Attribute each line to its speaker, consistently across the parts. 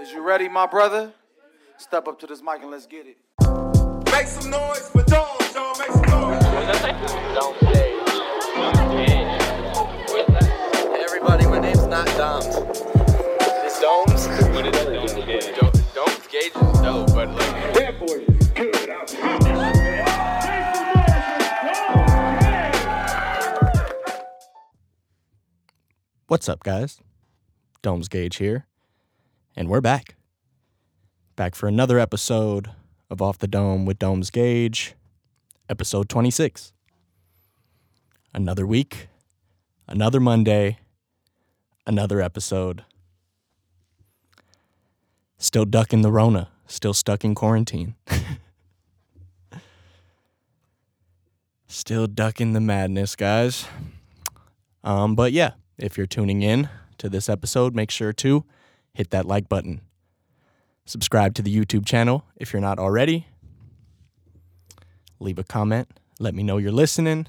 Speaker 1: Is you ready, my brother? Step up to this mic and let's get it.
Speaker 2: Make some noise for dogs, y'all. Make some noise.
Speaker 3: Everybody, my name's not Doms. It's Domes.
Speaker 4: What is Domes Gauge? Dome- Domes Gauge is dope, but like,
Speaker 5: What's up, guys? Domes Gauge here, and we're back. Back for another episode of Off the Dome with Domes Gauge, episode 26. Another week, another Monday, another episode. Still ducking the Rona, still stuck in quarantine. still ducking the madness, guys. Um, but yeah, if you're tuning in to this episode, make sure to hit that like button. Subscribe to the YouTube channel if you're not already. Leave a comment. Let me know you're listening.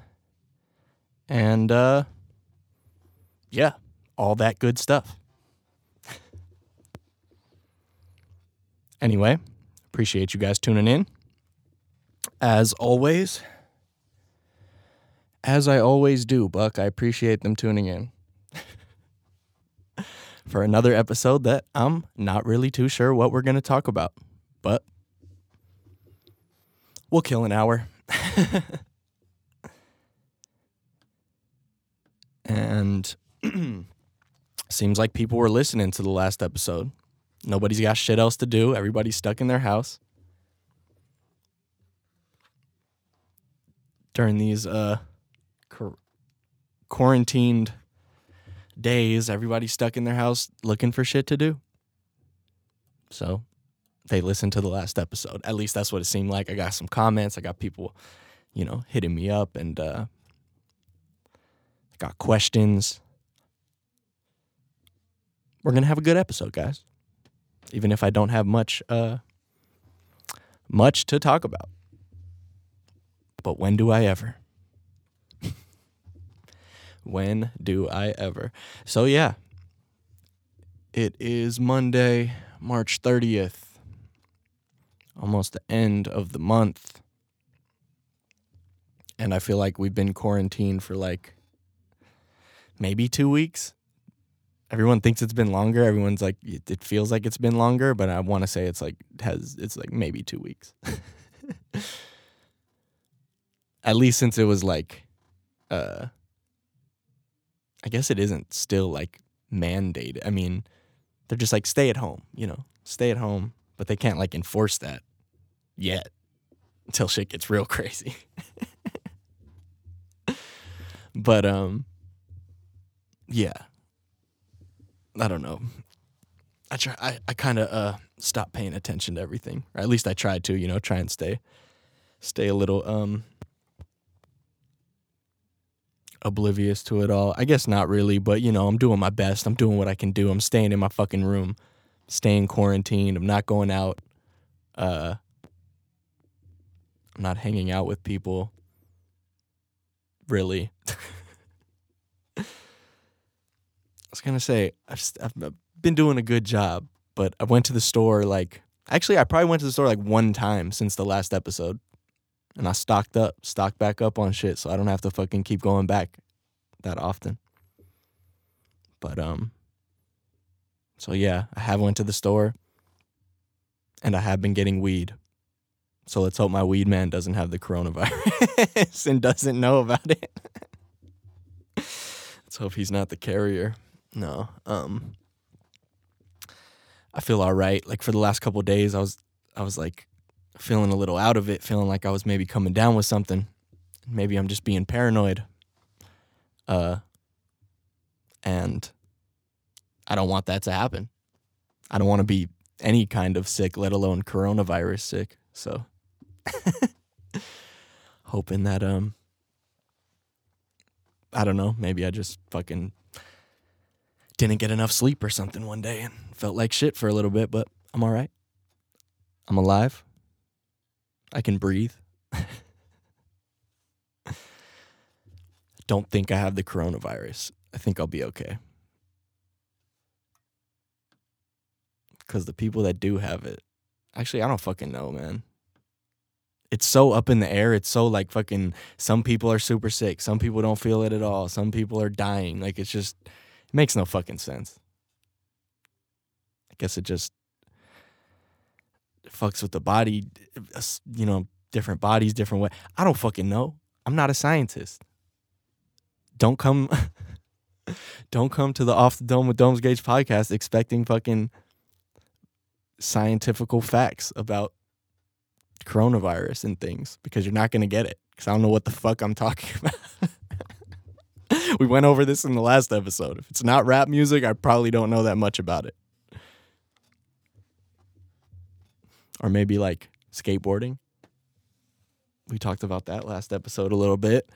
Speaker 5: And uh yeah, all that good stuff. anyway, appreciate you guys tuning in. As always, as I always do, Buck, I appreciate them tuning in for another episode that I'm not really too sure what we're going to talk about, but we'll kill an hour. and seems like people were listening to the last episode. Nobody's got shit else to do. Everybody's stuck in their house. During these uh quar- quarantined days, everybody's stuck in their house looking for shit to do. So they listened to the last episode. At least that's what it seemed like. I got some comments. I got people, you know, hitting me up and uh got questions. We're gonna have a good episode, guys. Even if I don't have much uh much to talk about. But when do I ever? When do I ever? So, yeah, it is Monday, March 30th, almost the end of the month. And I feel like we've been quarantined for like maybe two weeks. Everyone thinks it's been longer. Everyone's like, it feels like it's been longer, but I want to say it's like, has, it's like maybe two weeks. At least since it was like, uh, I guess it isn't still like mandated. I mean, they're just like stay at home, you know, stay at home, but they can't like enforce that yet until shit gets real crazy. but um yeah. I don't know. I try I, I kind of uh stopped paying attention to everything. Or at least I tried to, you know, try and stay stay a little um oblivious to it all. I guess not really, but you know, I'm doing my best. I'm doing what I can do. I'm staying in my fucking room, staying quarantined. I'm not going out. Uh I'm not hanging out with people. Really. I was to say I've, I've been doing a good job, but I went to the store like actually I probably went to the store like one time since the last episode and I stocked up, stocked back up on shit, so I don't have to fucking keep going back that often. But um, so yeah, I have went to the store, and I have been getting weed. So let's hope my weed man doesn't have the coronavirus and doesn't know about it. let's hope he's not the carrier. No, um, I feel all right. Like for the last couple days, I was, I was like feeling a little out of it, feeling like I was maybe coming down with something. Maybe I'm just being paranoid. Uh and I don't want that to happen. I don't want to be any kind of sick, let alone coronavirus sick. So hoping that um I don't know, maybe I just fucking didn't get enough sleep or something one day and felt like shit for a little bit, but I'm all right. I'm alive. I can breathe. Don't think I have the coronavirus. I think I'll be okay. Because the people that do have it, actually, I don't fucking know, man. It's so up in the air. It's so like fucking. Some people are super sick. Some people don't feel it at all. Some people are dying. Like it's just, it makes no fucking sense. I guess it just fucks with the body, you know, different bodies, different way. I don't fucking know. I'm not a scientist. Don't come don't come to the off the dome with Domes Gauge podcast expecting fucking scientifical facts about coronavirus and things because you're not going to get it because I don't know what the fuck I'm talking about. we went over this in the last episode. If it's not rap music, I probably don't know that much about it. Or maybe like skateboarding. We talked about that last episode a little bit.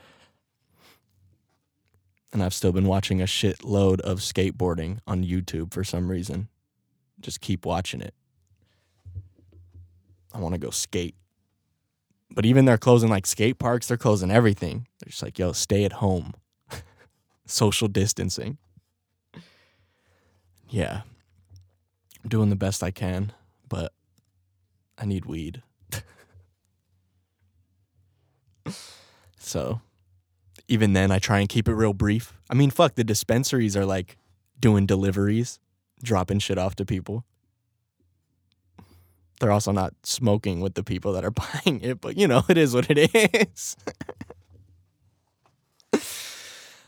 Speaker 5: And I've still been watching a shitload of skateboarding on YouTube for some reason. Just keep watching it. I want to go skate. But even they're closing like skate parks, they're closing everything. They're just like, yo, stay at home. Social distancing. Yeah. I'm doing the best I can, but I need weed. so even then I try and keep it real brief. I mean, fuck, the dispensaries are like doing deliveries, dropping shit off to people. They're also not smoking with the people that are buying it, but you know, it is what it is.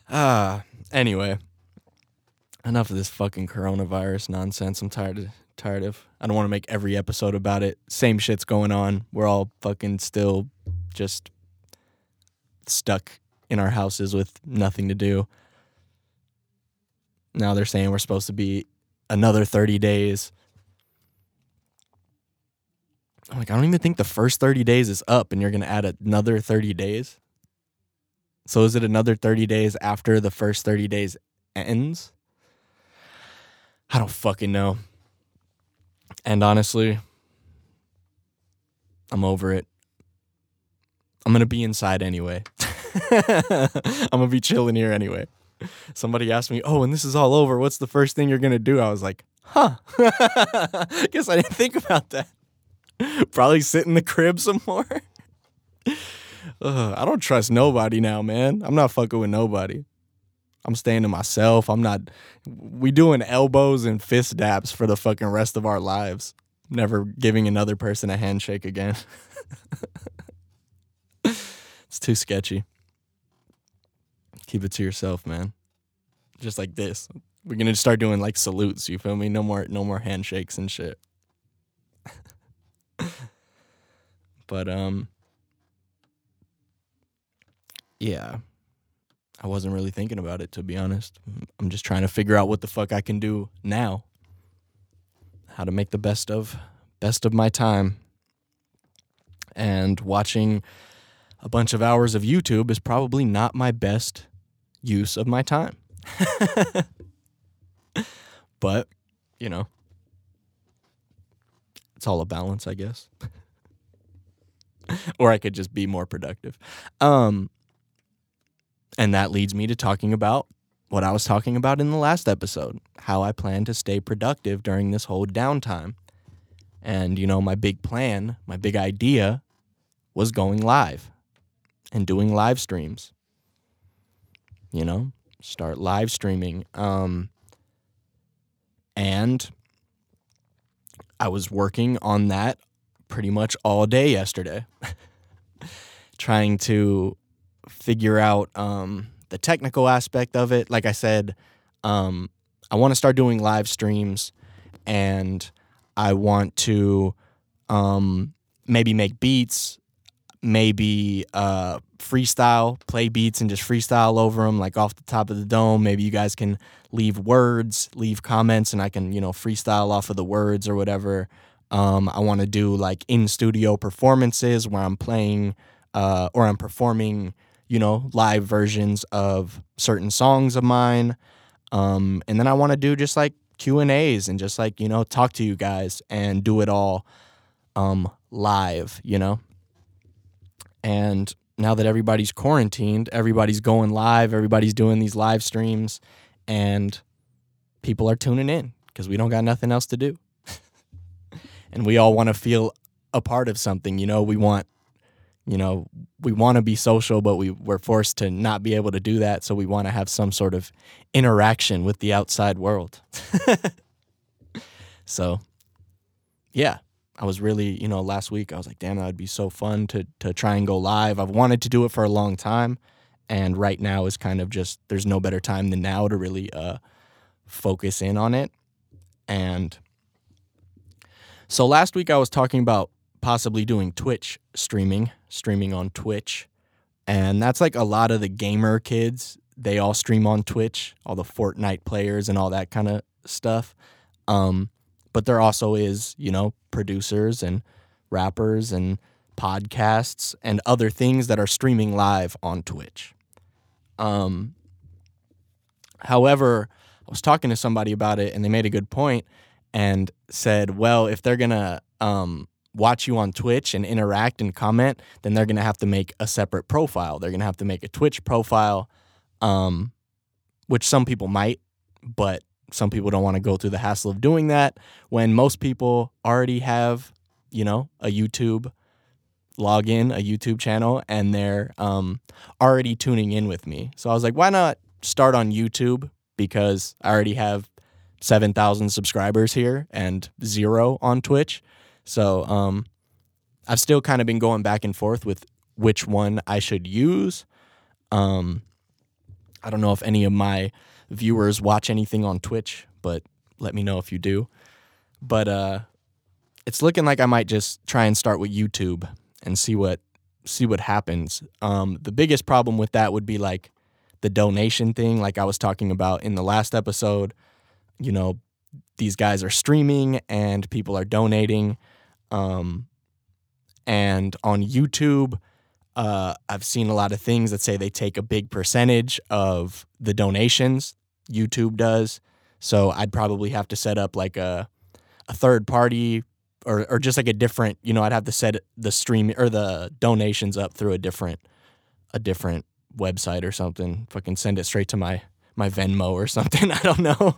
Speaker 5: Ah, anyway, enough of this fucking coronavirus nonsense. I'm tired of tired of. I don't want to make every episode about it. Same shit's going on. We're all fucking still just stuck in our houses with nothing to do. Now they're saying we're supposed to be another 30 days. I'm like, I don't even think the first 30 days is up and you're going to add another 30 days. So is it another 30 days after the first 30 days ends? I don't fucking know. And honestly, I'm over it. I'm going to be inside anyway. I'm going to be chilling here anyway. Somebody asked me, "Oh, when this is all over, what's the first thing you're going to do?" I was like, "Huh. Guess I didn't think about that. Probably sit in the crib some more." Ugh, I don't trust nobody now, man. I'm not fucking with nobody. I'm staying to myself. I'm not. We doing elbows and fist daps for the fucking rest of our lives. Never giving another person a handshake again. it's too sketchy. Keep it to yourself, man. Just like this. We're gonna start doing like salutes. You feel me? No more, no more handshakes and shit. but um, yeah. I wasn't really thinking about it to be honest. I'm just trying to figure out what the fuck I can do now. How to make the best of best of my time. And watching a bunch of hours of YouTube is probably not my best use of my time. but, you know, it's all a balance, I guess. or I could just be more productive. Um and that leads me to talking about what I was talking about in the last episode how I plan to stay productive during this whole downtime. And, you know, my big plan, my big idea was going live and doing live streams. You know, start live streaming. Um, and I was working on that pretty much all day yesterday, trying to figure out um, the technical aspect of it. Like I said, um, I want to start doing live streams and I want to um, maybe make beats, maybe uh, freestyle, play beats and just freestyle over them, like off the top of the dome. Maybe you guys can leave words, leave comments, and I can, you know, freestyle off of the words or whatever. Um, I want to do like in studio performances where I'm playing uh, or I'm performing you know, live versions of certain songs of mine. Um, and then I want to do just like Q and A's and just like you know talk to you guys and do it all um, live, you know. And now that everybody's quarantined, everybody's going live, everybody's doing these live streams, and people are tuning in because we don't got nothing else to do. and we all want to feel a part of something. You know, we want, you know, we want to be social, but we we're forced to not be able to do that. So we want to have some sort of interaction with the outside world. so, yeah, I was really, you know, last week I was like, damn, that would be so fun to to try and go live. I've wanted to do it for a long time, and right now is kind of just there's no better time than now to really uh, focus in on it. And so last week I was talking about possibly doing Twitch streaming, streaming on Twitch, and that's like a lot of the gamer kids. They all stream on Twitch, all the Fortnite players and all that kind of stuff. Um, but there also is, you know, producers and rappers and podcasts and other things that are streaming live on Twitch. Um, however, I was talking to somebody about it and they made a good point and said, well, if they're going to um, watch you on Twitch and interact and comment, then they're going to have to make a separate profile. They're going to have to make a Twitch profile, um, which some people might, but some people don't want to go through the hassle of doing that when most people already have, you know, a YouTube login, a YouTube channel, and they're um, already tuning in with me. So I was like, why not start on YouTube? Because I already have 7,000 subscribers here and zero on Twitch. So um, I've still kind of been going back and forth with which one I should use. Um, I don't know if any of my viewers watch anything on Twitch, but let me know if you do. But uh, it's looking like I might just try and start with YouTube and see what see what happens. Um, the biggest problem with that would be like the donation thing, like I was talking about in the last episode. You know, these guys are streaming and people are donating. Um, and on YouTube, uh, I've seen a lot of things that say they take a big percentage of the donations. YouTube does, so I'd probably have to set up like a a third party or or just like a different. You know, I'd have to set the stream or the donations up through a different a different website or something. Fucking send it straight to my my Venmo or something. I don't know.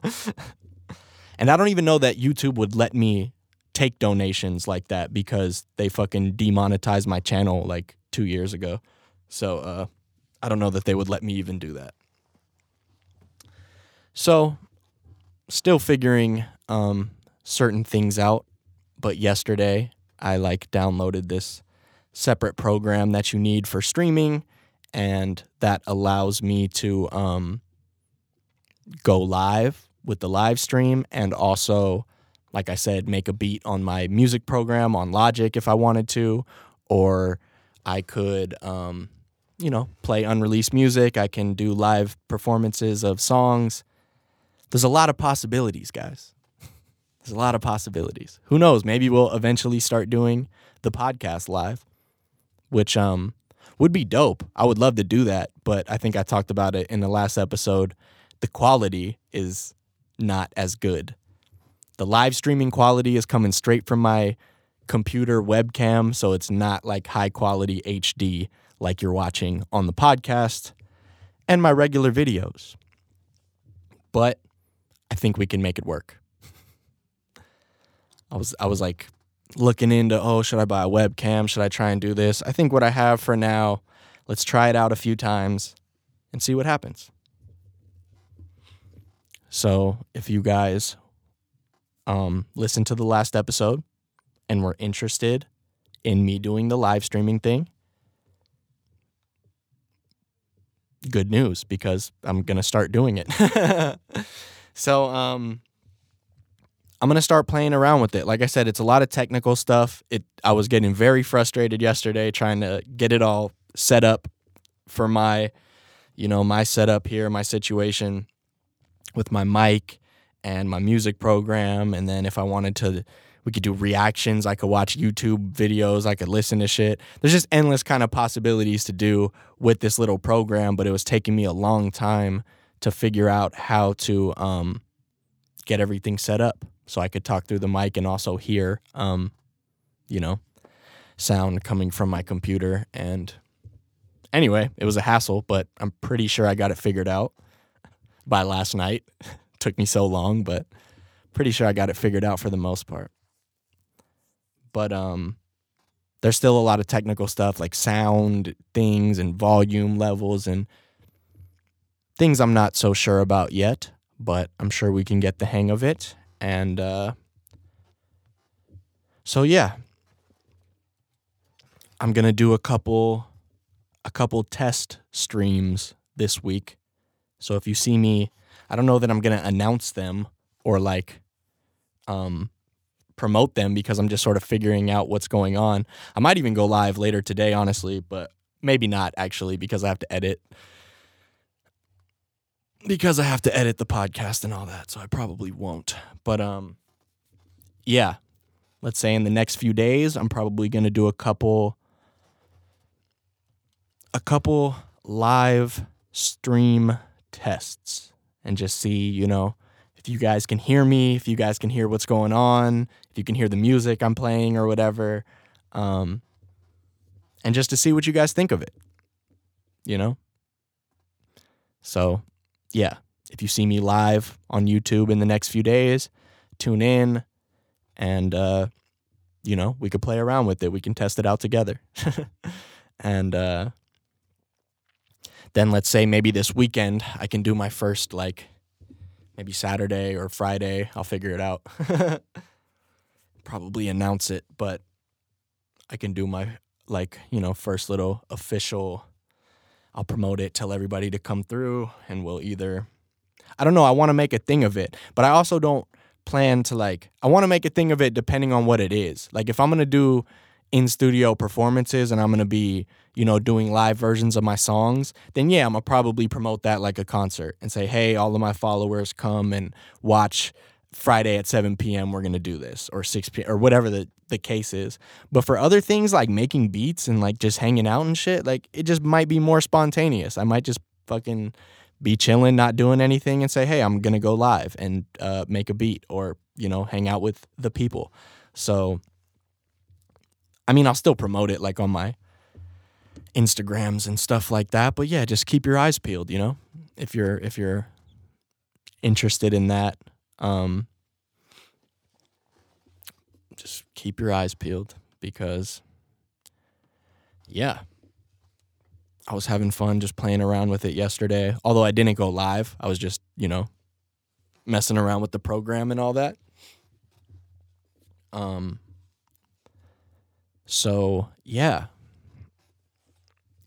Speaker 5: and I don't even know that YouTube would let me take donations like that because they fucking demonetized my channel like two years ago. So uh, I don't know that they would let me even do that. So still figuring um, certain things out. But yesterday I like downloaded this separate program that you need for streaming, and that allows me to um, go live with the live stream and also like I said, make a beat on my music program on Logic if I wanted to, or I could, um, you know, play unreleased music. I can do live performances of songs. There's a lot of possibilities, guys. There's a lot of possibilities. Who knows? Maybe we'll eventually start doing the podcast live, which um would be dope. I would love to do that, but I think I talked about it in the last episode. The quality is not as good the live streaming quality is coming straight from my computer webcam, so it's not like high quality HD like you're watching on the podcast and my regular videos. But I think we can make it work. I was I was like looking into oh, should I buy a webcam? Should I try and do this? I think what I have for now, let's try it out a few times and see what happens. So, if you guys um, listen to the last episode and were interested in me doing the live streaming thing, good news because I'm going to start doing it. so, um, I'm going to start playing around with it. Like I said, it's a lot of technical stuff. It I was getting very frustrated yesterday trying to get it all set up for my you know, my setup here, my situation with my mic and my music program. And then if I wanted to, we could do reactions. I could watch YouTube videos. I could listen to shit. There's just endless kind of possibilities to do with this little program, but it was taking me a long time to figure out how to um, get everything set up so I could talk through the mic and also hear, um, you know, sound coming from my computer. And anyway, it was a hassle, but I'm pretty sure I got it figured out by last night. took me so long, but pretty sure I got it figured out for the most part. but um there's still a lot of technical stuff like sound things and volume levels and things I'm not so sure about yet, but I'm sure we can get the hang of it. And uh so yeah. I'm to do a couple a couple test streams this week. So if you see me, I don't know that I'm to announce them or like um promote them because I'm just sort of figuring out what's going on. I might even go live later today honestly, but maybe not actually because I have to edit because I have to edit the podcast and all that, so I probably won't. But um yeah, let's say in the next few days I'm probably going to do a couple a couple live stream tests and just see, you know, if you guys can hear me, if you guys can hear what's going on, if you can hear the music I'm playing or whatever. Um, and just to see what you guys think of it, you know? So, yeah, if you see me live on YouTube in the next few days, tune in and, uh, you know, we could play around with it. We can test it out together. and, uh, then let's say maybe this weekend I can do my first like maybe Saturday or Friday. I'll figure it out. Probably announce it, but I can do my like, you know, first little official I'll promote it, tell everybody to come through and we'll either I don't know, I want to make a thing of it, but I also don't plan to like I want to make a thing of it depending on what it is. Like if I'm going to do in studio performances and I'm gonna be, you know, doing live versions of my songs, then yeah, I'm gonna probably promote that like a concert and say, hey, all of my followers come and watch Friday at 7 p.m. We're gonna do this or 6 p.m. or whatever the, the case is. But for other things like making beats and like just hanging out and shit, like it just might be more spontaneous. I might just fucking be chilling, not doing anything, and say, hey, I'm gonna go live and uh, make a beat or, you know, hang out with the people. So I mean, I'll still promote it like on my Instagrams and stuff like that. But yeah, just keep your eyes peeled, you know? If you're if you're interested in that, um just keep your eyes peeled because yeah. I was having fun just playing around with it yesterday. Although I didn't go live. I was just, you know, messing around with the program and all that. Um so, yeah.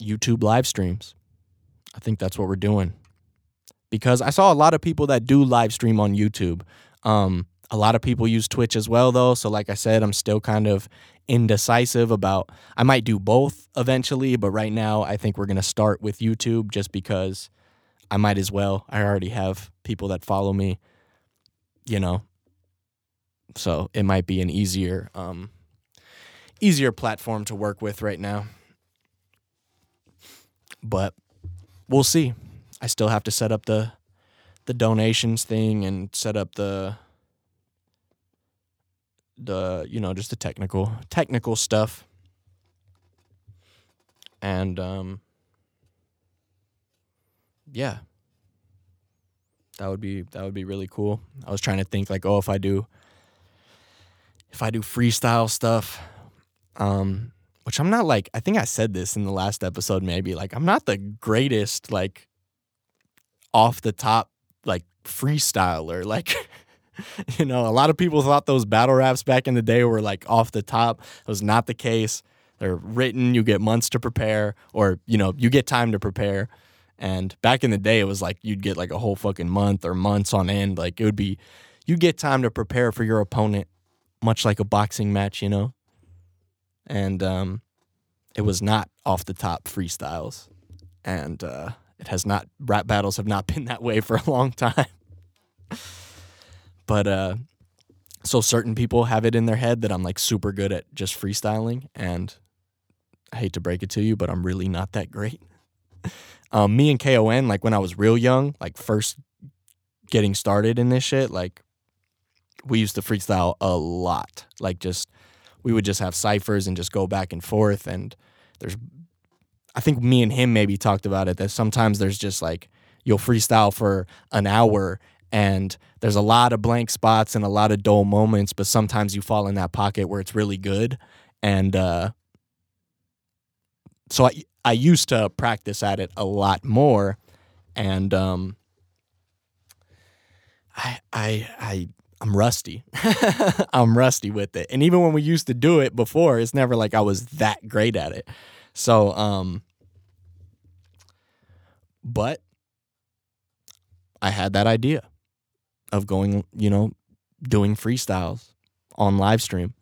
Speaker 5: YouTube live streams. I think that's what we're doing. Because I saw a lot of people that do live stream on YouTube. Um, a lot of people use Twitch as well, though. So, like I said, I'm still kind of indecisive about. I might do both eventually, but right now, I think we're going to start with YouTube just because I might as well. I already have people that follow me, you know. So, it might be an easier. Um, easier platform to work with right now. But we'll see. I still have to set up the the donations thing and set up the the you know just the technical technical stuff. And um yeah. That would be that would be really cool. I was trying to think like, oh, if I do if I do freestyle stuff, um which I'm not like I think I said this in the last episode maybe like I'm not the greatest like off the top like freestyler like you know a lot of people thought those battle raps back in the day were like off the top. It was not the case. They're written you get months to prepare or you know you get time to prepare. And back in the day it was like you'd get like a whole fucking month or months on end. Like it would be you get time to prepare for your opponent much like a boxing match you know and um, it was not off the top freestyles, and uh, it has not rap battles have not been that way for a long time. but uh, so certain people have it in their head that I'm like super good at just freestyling, and I hate to break it to you, but I'm really not that great. Um, me and KON, like when I was real young, like first getting started in this shit, like we used to freestyle a lot, like just we would just have ciphers and just go back and forth. And there's, I think me and him maybe talked about it that sometimes there's just like, you'll freestyle for an hour And there's a lot of blank spots and a lot of dull moments, but sometimes you fall in that pocket where it's really good. And uh, so I I used to practice at it a lot more, and um, I I I I'm rusty. I'm rusty with it. And even when we used to do it before, it's never like I was that great at it. So um but I had that idea of going, you know, doing freestyles on live stream.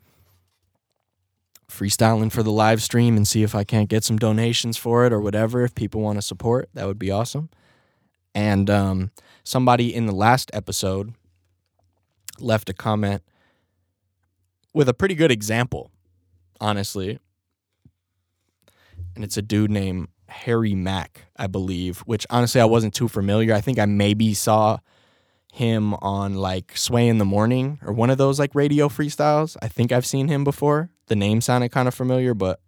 Speaker 5: Freestyling for the live stream and see if I can't get some donations for it or whatever. If people want to support, that would be awesome. And um, somebody in the last episode left a comment with a pretty good example, honestly. And it's a dude named Harry Mack, I believe, which honestly I wasn't too familiar. I think I maybe saw him on like Sway in the Morning or one of those like radio freestyles. I think I've seen him before. The name sounded kind of familiar, but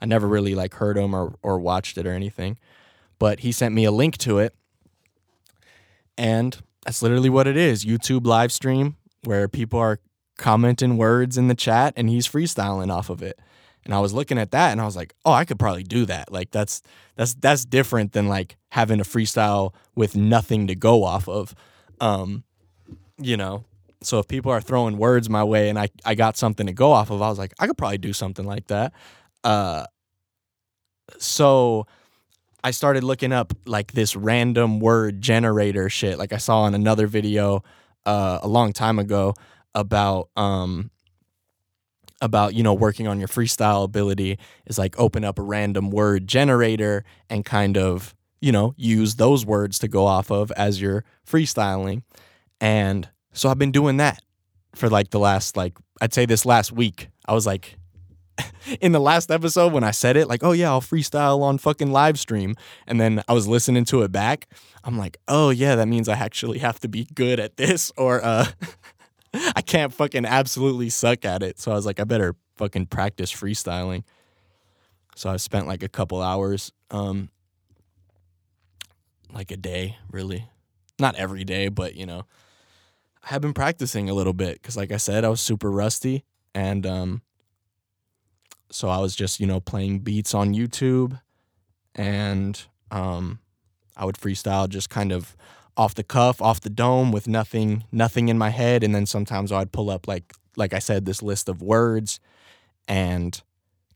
Speaker 5: I never really like heard him or, or watched it or anything. But he sent me a link to it. And that's literally what it is YouTube live stream where people are commenting words in the chat and he's freestyling off of it. And I was looking at that and I was like, "Oh, I could probably do that." Like that's that's that's different than like having a freestyle with nothing to go off of. Um, you know. So if people are throwing words my way and I I got something to go off of, I was like, I could probably do something like that. Uh so I started looking up like this random word generator shit. Like I saw in another video uh, a long time ago about um about you know working on your freestyle ability is like open up a random word generator and kind of you know use those words to go off of as you're freestyling. And so I've been doing that for like the last like I'd say this last week I was like in the last episode when I said it, like, oh yeah, I'll freestyle on fucking live stream. And then I was listening to it back. I'm like, oh yeah, that means I actually have to be good at this or uh I can't fucking absolutely suck at it. So I was like, I better fucking practice freestyling. So I spent like a couple hours, um like a day, really. Not every day, but you know. I have been practicing a little bit because like I said, I was super rusty and um so I was just, you know, playing beats on YouTube and um, I would freestyle just kind of off the cuff, off the dome with nothing nothing in my head and then sometimes I'd pull up like like I said this list of words and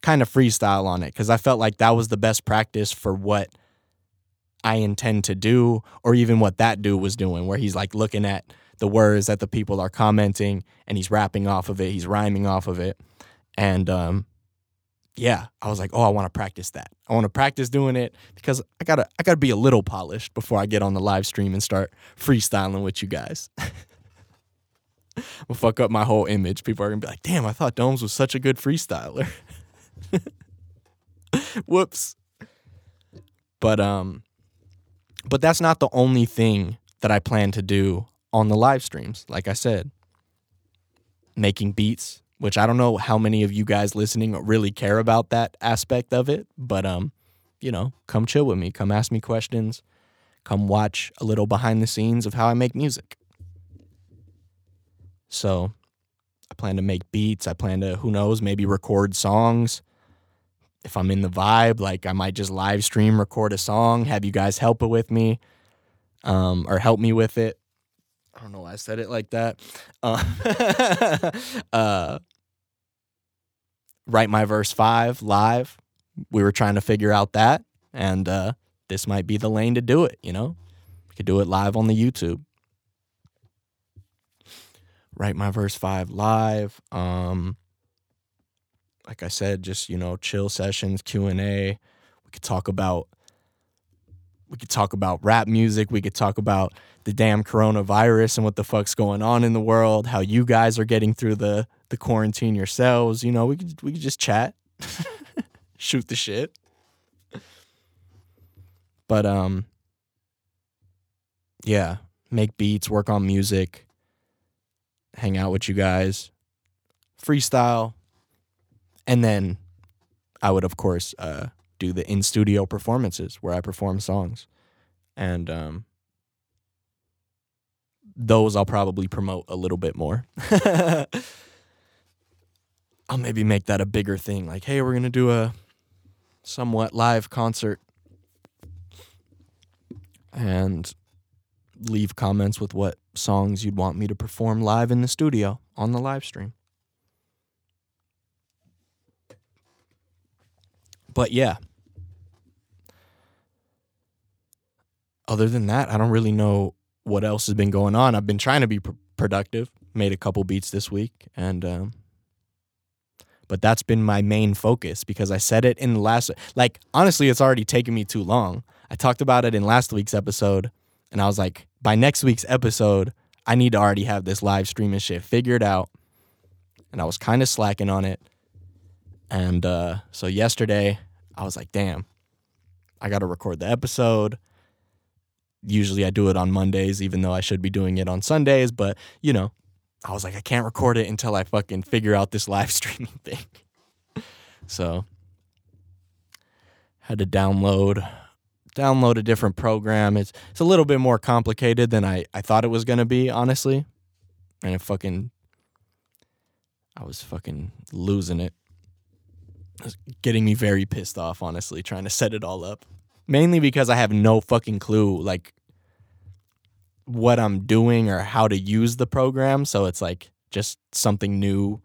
Speaker 5: kind of freestyle on it cuz I felt like that was the best practice for what I intend to do or even what that dude was doing where he's like looking at the words that the people are commenting and he's rapping off of it, he's rhyming off of it. And um yeah, I was like, oh, I want to practice that. I want to practice doing it because I gotta I gotta be a little polished before I get on the live stream and start freestyling with you guys. will fuck up my whole image. People are gonna be like, damn, I thought Domes was such a good freestyler. Whoops. But um but that's not the only thing that I plan to do on the live streams, like I said. Making beats, which I don't know how many of you guys listening really care about that aspect of it, but um, you know, come chill with me, come ask me questions, come watch a little behind the scenes of how I make music. So, I plan to make beats, I plan to who knows, maybe record songs. If I'm in the vibe, like I might just live stream record a song, have you guys help it with me um or help me with it. I don't know why I said it like that. Uh, uh, write my verse five live. We were trying to figure out that, and uh, this might be the lane to do it. You know, we could do it live on the YouTube. Write my verse five live. Um, like I said, just you know, chill sessions, Q and A. We could talk about we could talk about rap music. We could talk about the damn coronavirus and what the fuck's going on in the world. How you guys are getting through the the quarantine yourselves. You know, we could we could just chat, shoot the shit. But um, yeah, make beats, work on music, hang out with you guys, freestyle, and then I would of course uh do the in studio performances where I perform songs. And um, those I'll probably promote a little bit more. I'll maybe make that a bigger thing. Like, hey, we're gonna do a somewhat live concert, and leave comments with what songs you'd want me to perform live in the studio on the live stream. But yeah. Other than that, I don't really know what else has been going on. I've been trying to be pr- productive. Made a couple beats this week, and um, but that's been my main focus because I said it in the last. Like honestly, it's already taken me too long. I talked about it in last week's episode, and I was like, by next week's episode, I need to already have this live streaming shit figured out. And I was kind of slacking on it. And uh, so yesterday, I was like, damn, I got to record the episode. Usually I do it on Mondays, even though I should be doing it on Sundays. But, you know, I was like, I can't record it until I fucking figure out this live streaming thing. so had to download download a different program. It's it's a little bit more complicated than I, I thought it was gonna be, honestly. And it fucking I was fucking losing it. It was getting me very pissed off, honestly, trying to set it all up. Mainly because I have no fucking clue like what I'm doing or how to use the program. So it's like just something new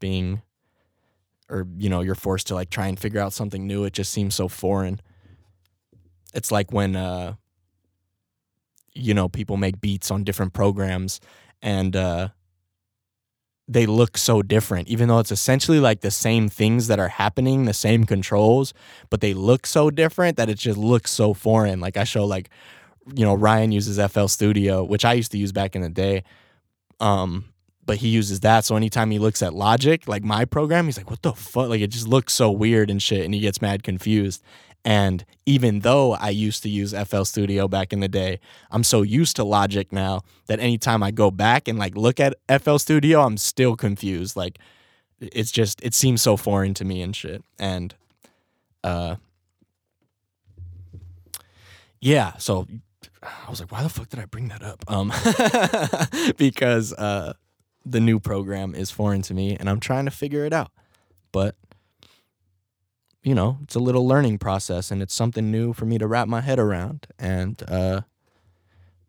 Speaker 5: being or you know, you're forced to like try and figure out something new. It just seems so foreign. It's like when uh you know, people make beats on different programs and uh they look so different even though it's essentially like the same things that are happening, the same controls, but they look so different that it just looks so foreign. Like I show like you know, Ryan uses FL Studio, which I used to use back in the day. Um but he uses that. So anytime he looks at Logic, like my program, he's like, what the fuck? Like it just looks so weird and shit. And he gets mad confused. And even though I used to use FL Studio back in the day, I'm so used to Logic now that anytime I go back and like look at FL Studio, I'm still confused. Like it's just it seems so foreign to me and shit. And uh yeah, so I was like, why the fuck did I bring that up? Um because uh the new program is foreign to me and I'm trying to figure it out. But you know, it's a little learning process and it's something new for me to wrap my head around. And uh,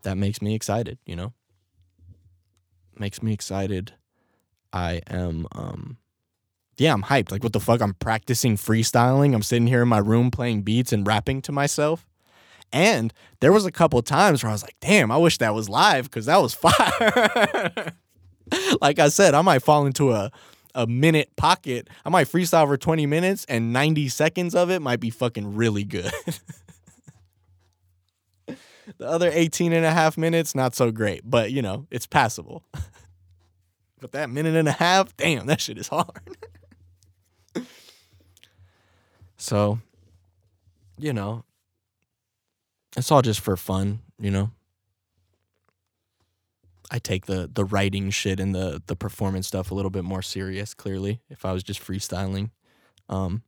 Speaker 5: that makes me excited, you know? Makes me excited. I am, um, yeah, I'm hyped. Like, what the fuck? I'm practicing freestyling. I'm sitting here in my room playing beats and rapping to myself. And there was a couple times where I was like, damn, I wish that was live because that was fire. like I said, I might fall into a a minute pocket. I might freestyle for 20 minutes and 90 seconds of it might be fucking really good. the other 18 and a half minutes, not so great, but you know, it's passable. but that minute and a half, damn, that shit is hard. so, you know, it's all just for fun, you know. I take the the writing shit and the the performance stuff a little bit more serious. Clearly, if I was just freestyling, um,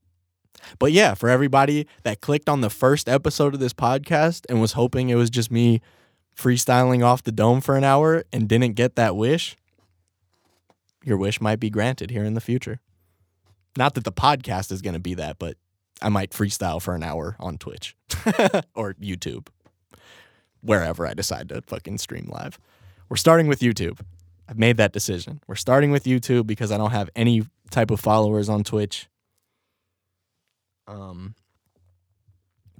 Speaker 5: but yeah, for everybody that clicked on the first episode of this podcast and was hoping it was just me freestyling off the dome for an hour and didn't get that wish, your wish might be granted here in the future. Not that the podcast is going to be that, but I might freestyle for an hour on Twitch or YouTube, wherever I decide to fucking stream live. We're starting with YouTube. I've made that decision. We're starting with YouTube because I don't have any type of followers on Twitch. Um,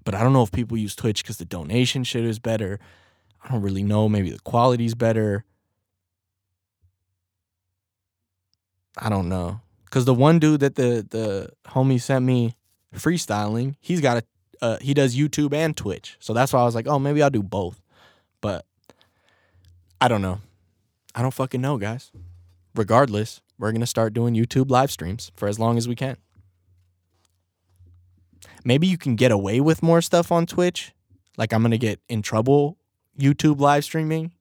Speaker 5: but I don't know if people use Twitch because the donation shit is better. I don't really know. Maybe the quality's better. I don't know. Cause the one dude that the the homie sent me freestyling, he's got a uh, he does YouTube and Twitch. So that's why I was like, oh, maybe I'll do both. But I don't know. I don't fucking know, guys. Regardless, we're to start doing YouTube live streams for as long as we can. Maybe you can get away with more stuff on Twitch. Like I'm to get in trouble YouTube live streaming.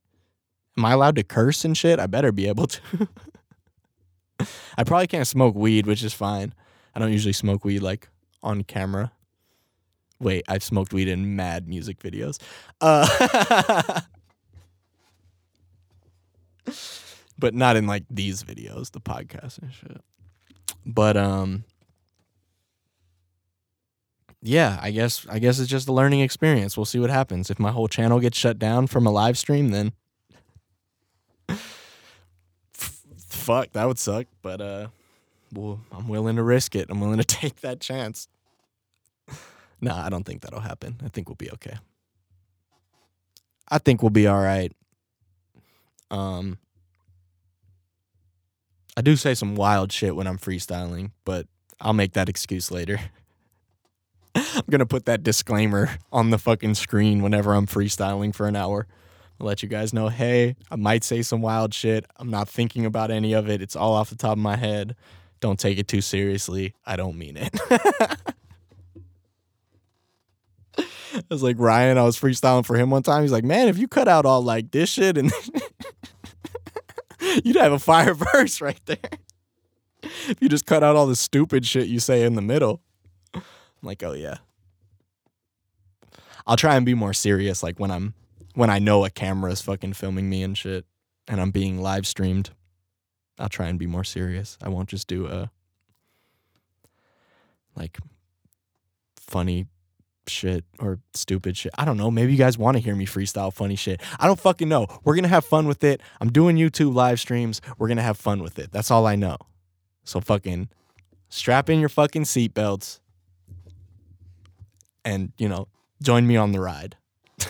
Speaker 5: Am I allowed to curse and shit? I better be able to. I probably can't smoke weed, which is fine. I don't usually smoke weed like on camera. Wait, I've smoked weed in mad music videos. Uh but not in like these videos, the podcast and shit. But um yeah, I guess I guess it's just a learning experience. We'll see what happens. If my whole channel gets shut down from a live stream, then f- fuck, that would suck. But uh, well, I'm willing to risk it. I'm willing to take that chance. Nah, I don't think that'll happen. I think we'll be okay. I think we'll be all right. Um, I do say some wild shit when I'm freestyling, but I'll make that excuse later. I'm gonna put that disclaimer on the fucking screen whenever I'm freestyling for an hour. I'll let you guys know, hey, I might say some wild shit. I'm not thinking about any of it. It's all off the top of my head. Don't take it too seriously. I don't mean it. I was like Ryan, I was freestyling for him one time. He's like, man, if you cut out all like this shit and you'd have a fire verse right there. If you just cut out all the stupid shit you say in the middle. I'm like, oh yeah. I'll try and be more serious, like when I'm when I know a camera is fucking filming me and shit, and I'm being live streamed. I'll try and be more serious. I won't just do a like funny shit or stupid shit. I don't know. Maybe you guys want to hear me freestyle funny shit. I don't fucking know. We're going to have fun with it. I'm doing YouTube live streams. We're going to have fun with it. That's all I know. So fucking strap in your fucking seatbelts and, you know, join me on the ride.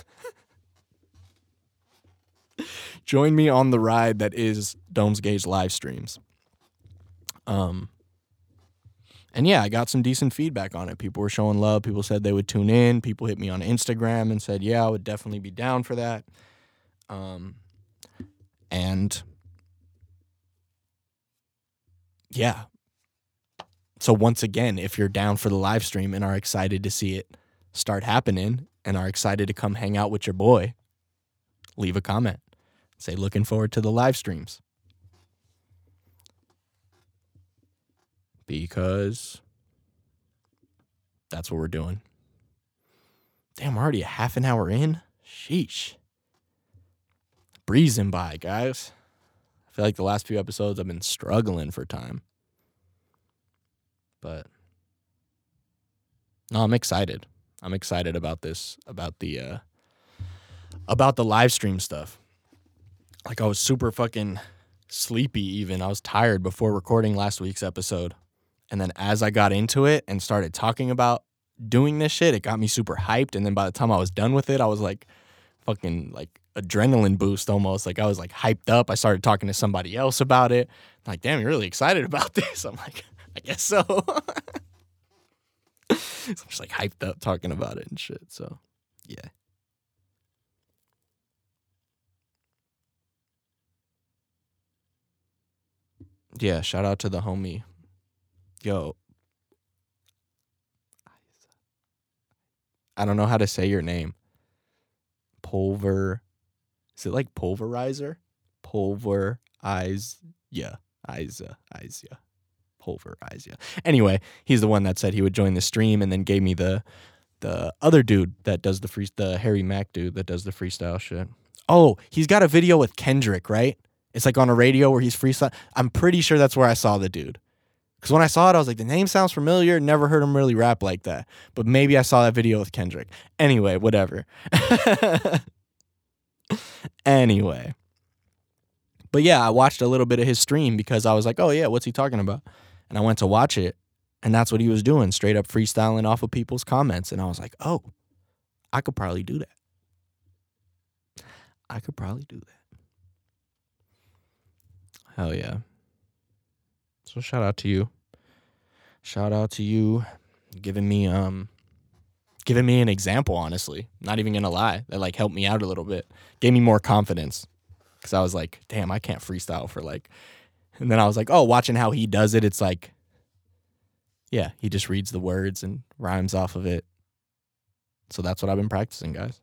Speaker 5: join me on the ride that is Domes Gauge live streams. Um and yeah, I got some decent feedback on it. People were showing love. People said they would tune in. People hit me on Instagram and said, "Yeah, I would definitely be down for that." Um, and yeah. So once again, if you're down for the live stream and are excited to see it start happening and are excited to come hang out with your boy, leave a comment. Say looking forward to the live streams. Because that's what we're doing. Damn, we're already a half an hour in. Sheesh. Breezing by, guys. I feel like the last few episodes I've been struggling for time. But no, I'm excited. I'm excited about this, about the uh about the live stream stuff. Like I was super fucking sleepy even. I was tired before recording last week's episode. And then as I got into it and started talking about doing this shit, it got me super hyped. And then by the time I was done with it, I was like fucking like adrenaline boost almost. Like I was like hyped up. I started talking to somebody else about it. like, damn, you're really excited about this. I'm like, I guess so. so I'm just like hyped up talking about it and shit. So yeah. Yeah, shout out to the homie yo, I don't know how to say your name. Pulver. Is it like pulverizer? Pulverize. Yeah. Isa. Isa. Pulverize. Yeah. Anyway, he's the one that said he would join the stream and then gave me the the other dude that does the free the Harry Mack dude that does the freestyle shit. Oh, he's got a video with Kendrick, right? It's like on a radio where he's freestyle. I'm pretty sure that's where I saw the dude. Because when I saw it, I was like, the name sounds familiar. Never heard him really rap like that. But maybe I saw that video with Kendrick. Anyway, whatever. anyway. But yeah, I watched a little bit of his stream because I was like, oh, yeah, what's he talking about? And I went to watch it. And that's what he was doing, straight up freestyling off of people's comments. And I was like, oh, I could probably do that. I could probably do that. Hell yeah. So shout out to you. Shout out to you giving me um giving me an example, honestly. Not even gonna lie. That like helped me out a little bit. Gave me more confidence. Cause I was like, damn, I can't freestyle for like and then I was like, oh, watching how he does it, it's like yeah, he just reads the words and rhymes off of it. So that's what I've been practicing, guys.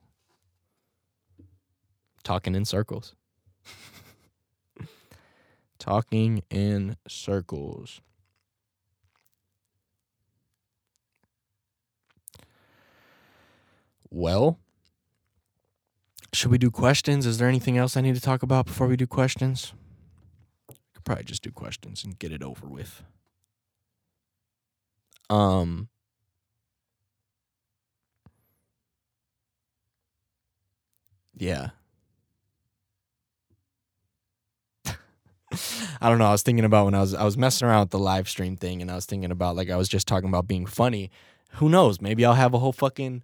Speaker 5: Talking in circles. Talking in circles. Well, Should we do questions? Is there anything else I need to talk about before we do questions? Could probably just do questions and get it over with. Um Yeah. I don't know. I was thinking about when I was I was messing around with the live stream thing and I was thinking about like I was just talking about being funny. Who knows? Maybe I'll have a whole fucking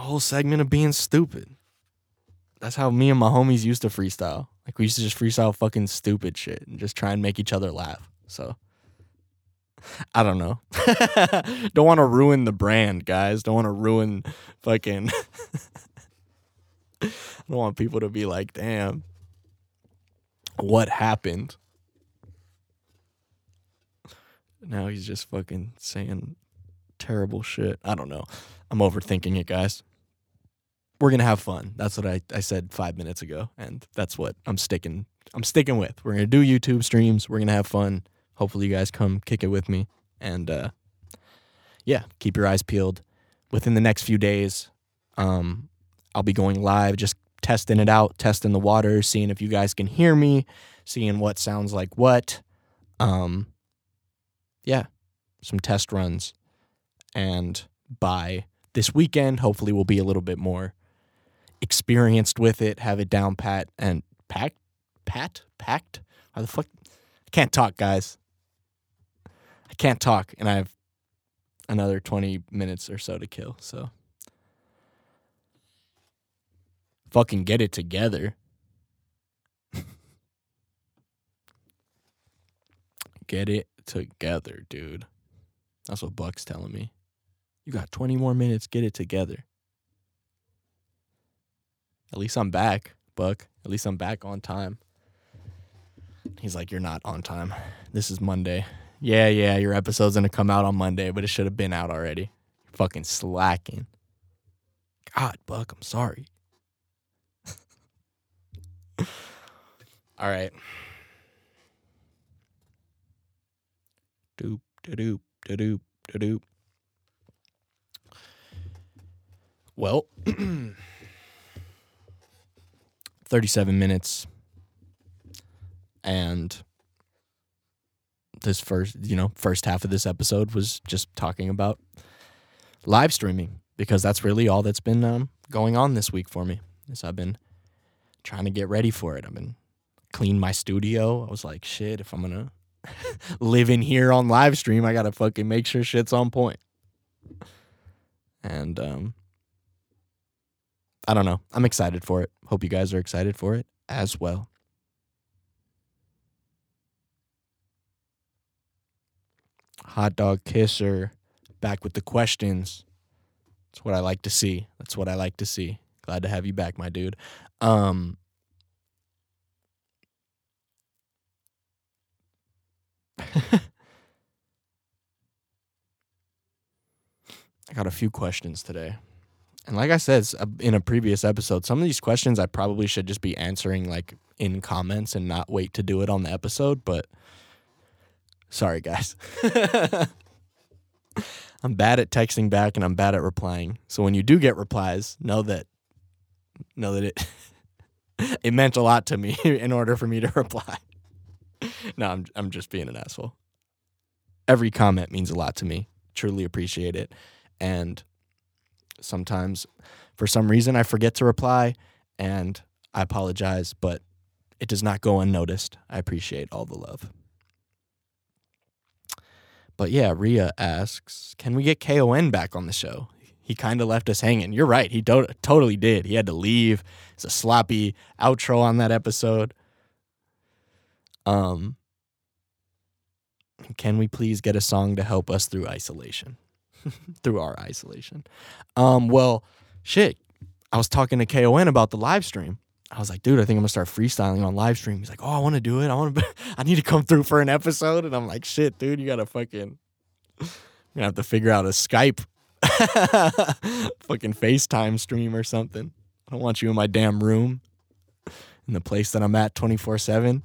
Speaker 5: whole segment of being stupid. That's how me and my homies used to freestyle. Like we used to just freestyle fucking stupid shit and just try and make each other laugh. So I don't know. don't want to ruin the brand, guys. Don't want to ruin fucking I don't want people to be like, "Damn, what happened?" Now he's just fucking saying terrible shit. I don't know. I'm overthinking it, guys. We're gonna have fun. That's what I, I said five minutes ago, and that's what I'm sticking I'm sticking with. We're gonna do YouTube streams. We're gonna have fun. Hopefully you guys come kick it with me. And uh yeah, keep your eyes peeled. Within the next few days, um, I'll be going live, just testing it out, testing the water, seeing if you guys can hear me, seeing what sounds like what. Um yeah, some test runs. And by this weekend, hopefully we'll be a little bit more experienced with it, have it down pat and packed, pat, packed. How the fuck? I can't talk, guys. I can't talk, and I have another twenty minutes or so to kill. So, fucking get it together. get it together, dude. That's what Buck's telling me. You got 20 more minutes, get it together. At least I'm back, Buck. At least I'm back on time. He's like, You're not on time. This is Monday. Yeah, yeah, your episode's gonna come out on Monday, but it should have been out already. You're fucking slacking. God, Buck, I'm sorry. All right. Doop, doop, doop, da doop. Well, 37 minutes. And this first, you know, first half of this episode was just talking about live streaming because that's really all that's been um, going on this week for me. Is I've been trying to get ready for it. I've been clean my studio. I was like, shit, if I'm gonna live in here on live stream, I gotta fucking make sure shit's on point. And um I don't know. I'm excited for it. Hope you guys are excited for it as well. Hot dog kisser back with the questions. That's what I like to see. That's what I like to see. Glad to have you back, my dude. Um I got a few questions today. And like I said uh, in a previous episode, some of these questions I probably should just be answering like in comments and not wait to do it on the episode, but sorry guys. I'm bad at texting back and I'm bad at replying. So when you do get replies, know that know that it it meant a lot to me in order for me to reply. no, I'm I'm just being an asshole. Every comment means a lot to me. Truly appreciate it. And sometimes for some reason I forget to reply and I apologize, but it does not go unnoticed. I appreciate all the love. But yeah, Ria asks, "Can we get KON back on the show?" He kind of left us hanging. You're right. He to- totally did. He had to leave. It's a sloppy outro on that episode. Um can we please get a song to help us through isolation? through our isolation. Um, well, shit. I was talking to KON about the live stream. I was like, dude, I think I'm gonna start freestyling on live stream. He's like, oh, I want to do it. I want to. I need to come through for an episode. And I'm like, shit, dude, you gotta fucking. You're gonna have to figure out a Skype, fucking FaceTime stream or something. I don't want you in my damn room, in the place that I'm at 24 seven.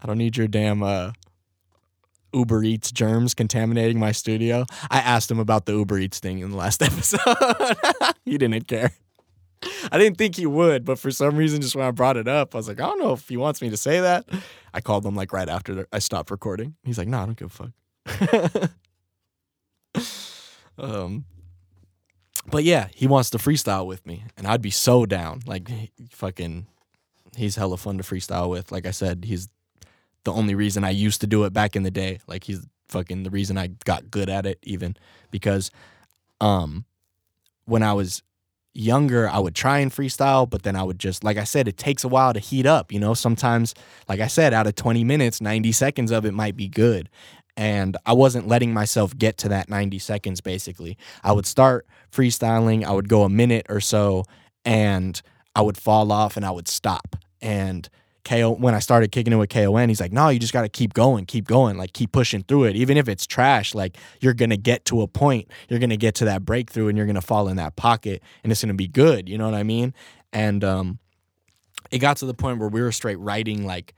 Speaker 5: I don't need your damn uh, Uber Eats germs contaminating my studio. I asked him about the Uber Eats thing in the last episode. he didn't care. I didn't think he would, but for some reason, just when I brought it up, I was like, I don't know if he wants me to say that. I called him like right after I stopped recording. He's like, No, I don't give a fuck. um, but yeah, he wants to freestyle with me, and I'd be so down. Like, fucking, he's hella fun to freestyle with. Like I said, he's the only reason I used to do it back in the day. Like, he's fucking the reason I got good at it, even because, um, when I was younger, I would try and freestyle, but then I would just, like I said, it takes a while to heat up. You know, sometimes, like I said, out of 20 minutes, 90 seconds of it might be good. And I wasn't letting myself get to that 90 seconds, basically. I would start freestyling, I would go a minute or so, and I would fall off and I would stop. And KO, when I started kicking it with KON, he's like, no, you just got to keep going, keep going, like keep pushing through it. Even if it's trash, like you're going to get to a point, you're going to get to that breakthrough and you're going to fall in that pocket and it's going to be good. You know what I mean? And um, it got to the point where we were straight writing like,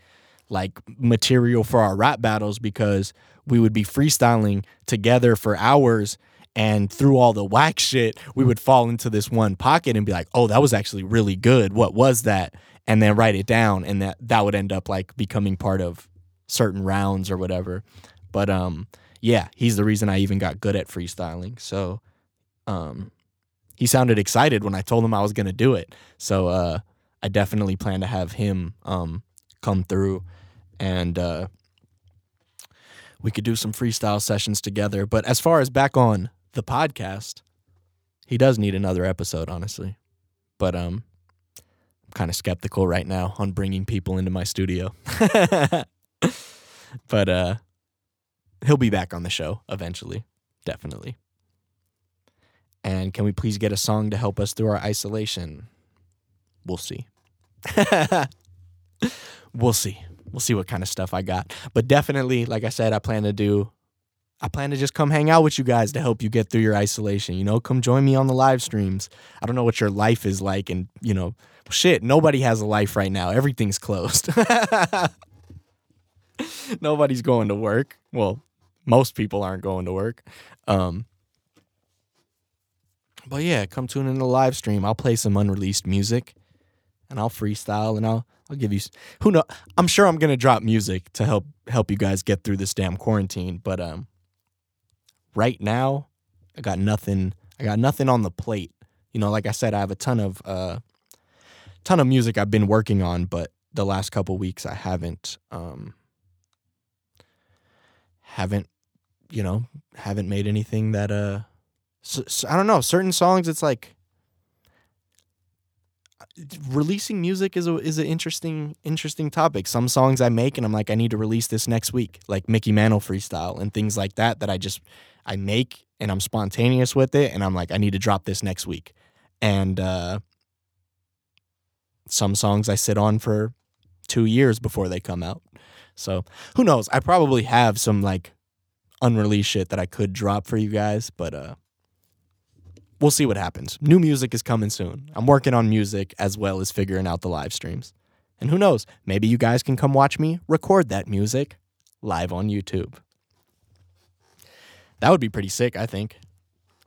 Speaker 5: like material for our rap battles because we would be freestyling together for hours and through all the whack shit we would fall into this one pocket and be like oh that was actually really good what was that and then write it down and that that would end up like becoming part of certain rounds or whatever but um yeah he's the reason i even got good at freestyling so um he sounded excited when i told him i was going to do it so uh i definitely plan to have him um come through and uh we could do some freestyle sessions together. But as far as back on the podcast, he does need another episode, honestly. But um, kind of skeptical right now on bringing people into my studio. but uh, he'll be back on the show eventually, definitely. And can we please get a song to help us through our isolation? We'll see. we'll see we'll see what kind of stuff I got. But definitely, like I said, I plan to do I plan to just come hang out with you guys to help you get through your isolation. You know, come join me on the live streams. I don't know what your life is like and, you know, shit, nobody has a life right now. Everything's closed. Nobody's going to work. Well, most people aren't going to work. Um but yeah, come tune in the live stream. I'll play some unreleased music and I'll freestyle and I'll I'll give you who know I'm sure I'm to drop music to help help you guys get through this damn quarantine, but um right now I got nothing I got nothing on the plate. You know, like I said I have a ton of uh ton of music I've been working on, but the last couple weeks I haven't um haven't you know, haven't made anything that uh s s- I don't know, certain songs it's like releasing music is a is an interesting interesting topic. Some songs I make and I'm like I need to release this next week, like Mickey Mantle freestyle and things like that that I just I make and I'm spontaneous with it and I'm like I need to drop this next week. And uh some songs I sit on for 2 years before they come out. So, who knows? I probably have some like unreleased shit that I could drop for you guys, but uh we'll see what happens. New music is coming soon. I'm working on music as well as figuring out the live streams. And who knows, maybe you guys can come watch me record that music live on YouTube. That would be pretty sick, I think.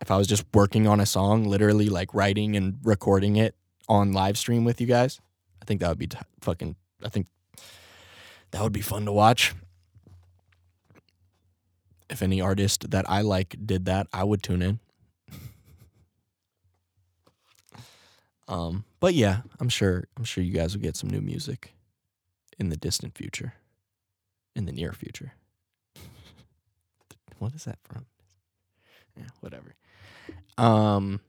Speaker 5: If I was just working on a song, literally like writing and recording it on live stream with you guys, I think that would be t- fucking, I think that would be fun to watch. If any artist that I like did that, I would tune in. Um, but yeah, I'm sure I'm sure you guys will get some new music in the distant future. In the near future. what is that from? Yeah, whatever. Um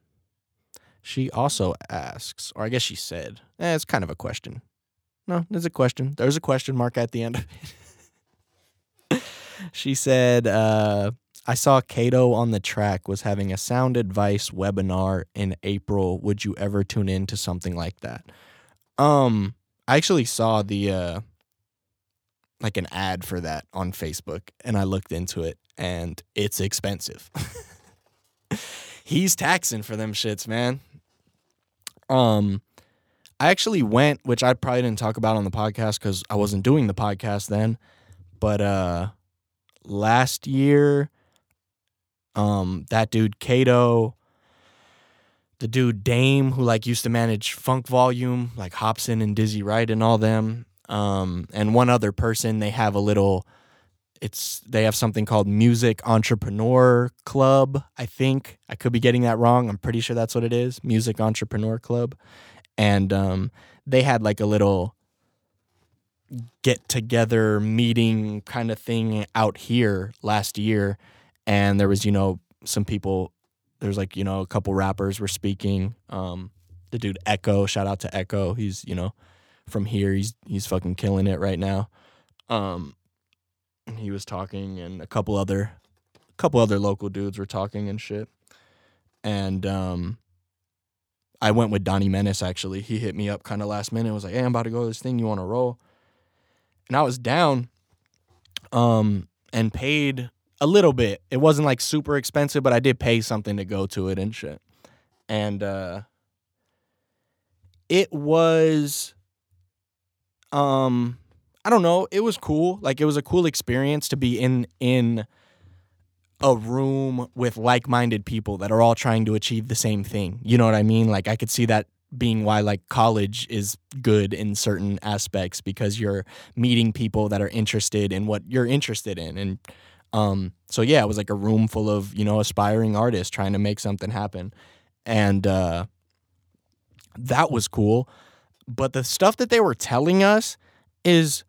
Speaker 5: she also asks, or I guess she said, eh, it's kind of a question. No, there's a question. There's a question mark at the end of it. she said, uh, I saw Kato on the track was having a sound advice webinar in April. Would you ever tune in to something like that? Um, I actually saw the uh like an ad for that on Facebook and I looked into it and it's expensive. He's taxing for them shits, man. Um I actually went, which I probably didn't talk about on the podcast cuz I wasn't doing the podcast then, but uh last year um that dude Kato the dude Dame who like used to manage Funk Volume, like Hopsin and Dizzy Wright and all them. Um, and one other person. They have a little. It's they have something called Music Entrepreneur Club. I think I could be getting that wrong. I'm pretty sure that's what it is. Music Entrepreneur Club, and um, they had like a little get together meeting kind of thing out here last year and there was you know some people there's like you know a couple rappers were speaking um the dude echo shout out to echo he's you know from here he's he's fucking killing it right now um he was talking and a couple other a couple other local dudes were talking and shit and um I went with Donnie Menace actually. He hit me up kind of last minute. Was like, "Hey, I'm about to go to this thing. You want to roll?" And I was down, um, and paid a little bit. It wasn't like super expensive, but I did pay something to go to it and shit. And uh, it was, um, I don't know. It was cool. Like it was a cool experience to be in in a room with like-minded people that are all trying to achieve the same thing. You know what I mean? Like I could see that being why like college is good in certain aspects because you're meeting people that are interested in what you're interested in and um so yeah, it was like a room full of, you know, aspiring artists trying to make something happen. And uh that was cool. But the stuff that they were telling us is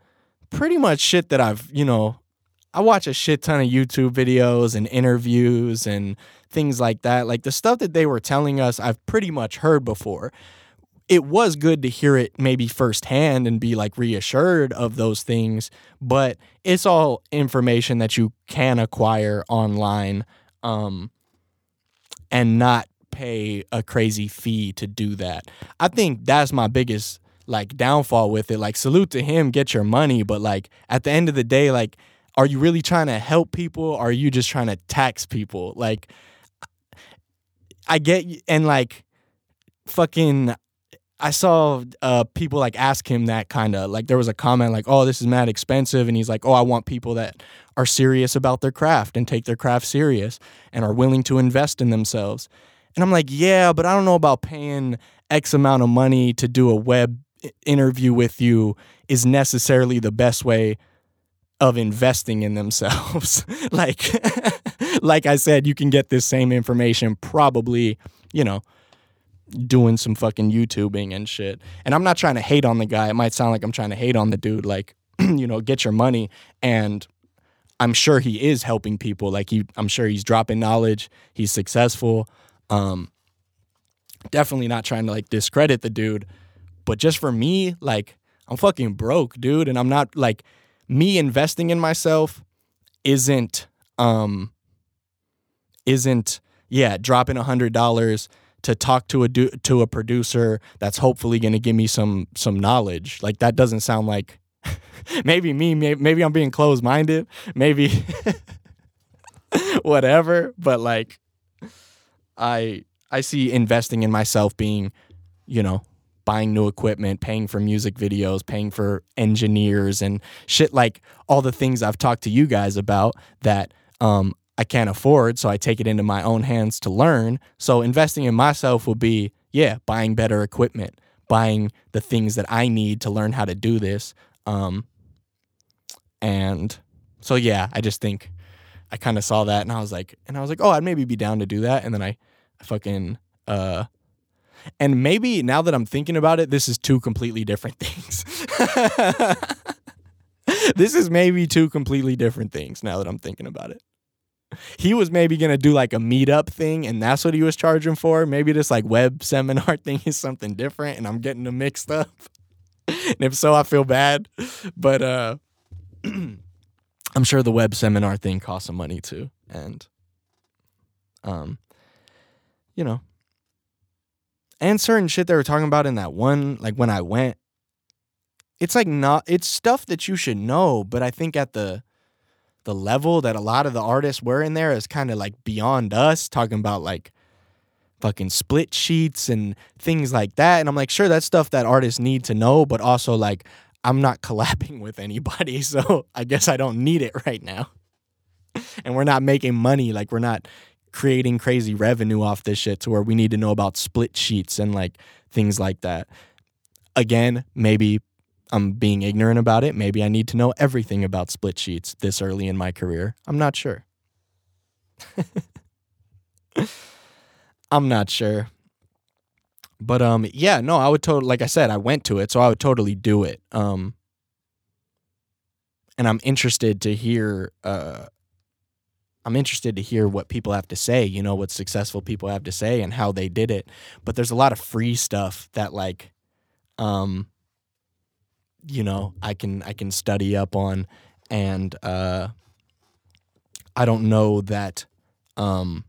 Speaker 5: pretty much shit that I've, you know, I watch a shit ton of YouTube videos and interviews and things like that. Like the stuff that they were telling us, I've pretty much heard before. It was good to hear it maybe firsthand and be like reassured of those things, but it's all information that you can acquire online um, and not pay a crazy fee to do that. I think that's my biggest like downfall with it. Like salute to him, get your money, but like at the end of the day, like are you really trying to help people or are you just trying to tax people like i get and like fucking i saw uh people like ask him that kind of like there was a comment like oh this is mad expensive and he's like oh i want people that are serious about their craft and take their craft serious and are willing to invest in themselves and i'm like yeah but i don't know about paying x amount of money to do a web interview with you is necessarily the best way of investing in themselves. like like I said, you can get this same information probably, you know, doing some fucking YouTubing and shit. And I'm not trying to hate on the guy. It might sound like I'm trying to hate on the dude like, you know, get your money and I'm sure he is helping people. Like he I'm sure he's dropping knowledge, he's successful. Um definitely not trying to like discredit the dude, but just for me, like I'm fucking broke, dude, and I'm not like me investing in myself isn't um isn't yeah dropping a hundred dollars to talk to a du- to a producer that's hopefully going to give me some some knowledge. Like that doesn't sound like maybe me maybe, maybe i'm being closed minded maybe whatever but like i i see investing in myself being you know buying new equipment, paying for music videos, paying for engineers and shit like all the things I've talked to you guys about that um, I can't afford. So I take it into my own hands to learn. So investing in myself will be, yeah, buying better equipment, buying the things that I need to learn how to do this. Um, and so, yeah, I just think I kind of saw that and I was like, and I was like, oh, I'd maybe be down to do that. And then I, I fucking, uh, and maybe now that I'm thinking about it, this is two completely different things. this is maybe two completely different things now that I'm thinking about it. He was maybe gonna do like a meetup thing, and that's what he was charging for. Maybe this like web seminar thing is something different, and I'm getting them mixed up. and if so, I feel bad. But uh I'm sure the web seminar thing costs some money too. And um you know, and certain shit they were talking about in that one like when i went it's like not it's stuff that you should know but i think at the the level that a lot of the artists were in there is kind of like beyond us talking about like fucking split sheets and things like that. And i'm like sure that's stuff that artists need to know but also like i'm not collabing with anybody so i guess i don't need it right now. And we're not making money like we're not creating crazy revenue off this shit to where we need to know about split sheets and like things like that. Again, maybe I'm being ignorant about it. Maybe I need to know everything about split sheets this early in my career. I'm not sure. I'm not sure. But um yeah, no, I would totally like I said, I went to it, so I would totally do it. Um and I'm interested to hear uh I'm interested to hear what people have to say, you know, what successful people have to say and how they did it. But there's a lot of free stuff that like um you know, I can I can study up on and uh I don't know that um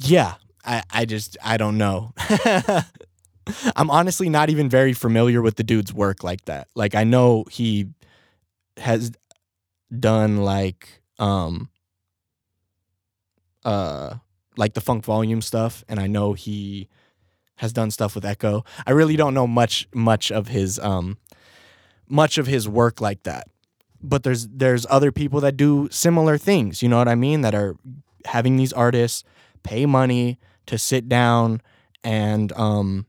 Speaker 5: yeah, I I just I don't know. I'm honestly not even very familiar with the dude's work like that. Like I know he has done like um uh like the funk volume stuff and I know he has done stuff with Echo. I really don't know much much of his um much of his work like that. But there's there's other people that do similar things, you know what I mean, that are having these artists pay money to sit down and um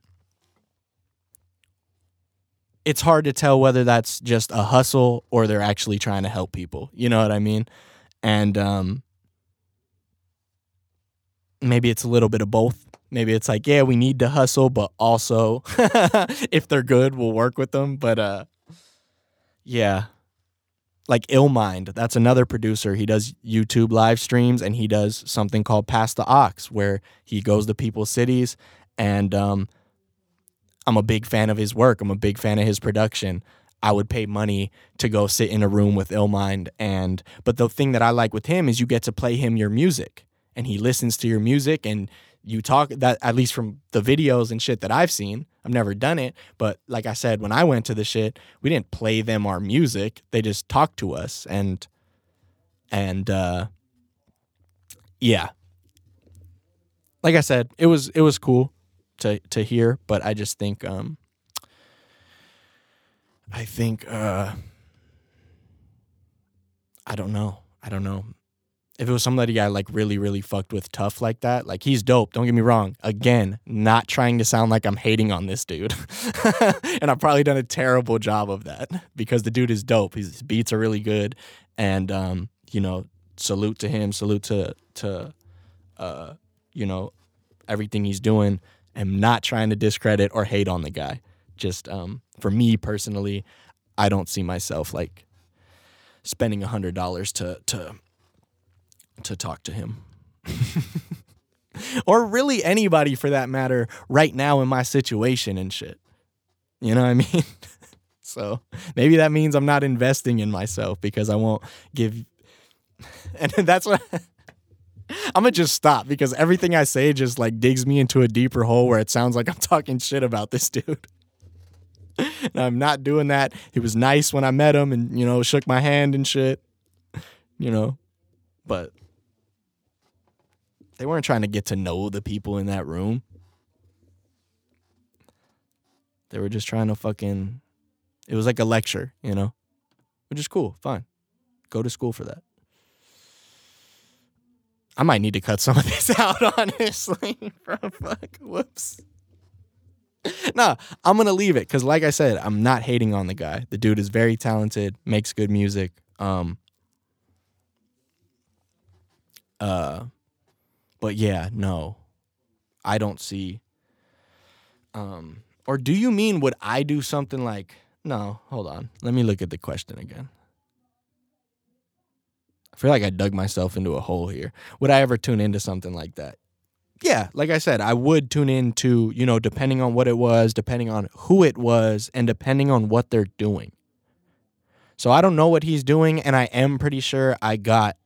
Speaker 5: it's hard to tell whether that's just a hustle or they're actually trying to help people. You know what I mean? And um maybe it's a little bit of both. Maybe it's like, yeah, we need to hustle, but also if they're good, we'll work with them. But uh yeah. Like Illmind, that's another producer. He does YouTube live streams and he does something called Pass the Ox, where he goes to people's cities and um I'm a big fan of his work. I'm a big fan of his production. I would pay money to go sit in a room with Illmind and but the thing that I like with him is you get to play him your music and he listens to your music and you talk that at least from the videos and shit that I've seen. I've never done it, but like I said when I went to the shit, we didn't play them our music. They just talked to us and and uh yeah. Like I said, it was it was cool to to hear, but I just think um I think uh I don't know. I don't know. If it was somebody I like really, really fucked with tough like that, like he's dope. Don't get me wrong. Again, not trying to sound like I'm hating on this dude. and I've probably done a terrible job of that because the dude is dope. His beats are really good. And um, you know, salute to him, salute to to uh, you know, everything he's doing. Am not trying to discredit or hate on the guy. Just um, for me personally, I don't see myself like spending hundred dollars to to to talk to him. or really anybody for that matter right now in my situation and shit. You know what I mean? so maybe that means I'm not investing in myself because I won't give and that's what I'm gonna just stop because everything I say just like digs me into a deeper hole where it sounds like I'm talking shit about this dude. and I'm not doing that. He was nice when I met him and, you know, shook my hand and shit. You know, but they weren't trying to get to know the people in that room. They were just trying to fucking. It was like a lecture, you know, which is cool. Fine. Go to school for that. I might need to cut some of this out, honestly. Bro, fuck. Whoops. nah, I'm gonna leave it because, like I said, I'm not hating on the guy. The dude is very talented, makes good music. Um, uh, but yeah, no, I don't see. Um, or do you mean would I do something like? No, hold on. Let me look at the question again. Feel like I dug myself into a hole here. Would I ever tune into something like that? Yeah, like I said, I would tune into, you know, depending on what it was, depending on who it was, and depending on what they're doing. So I don't know what he's doing, and I am pretty sure I got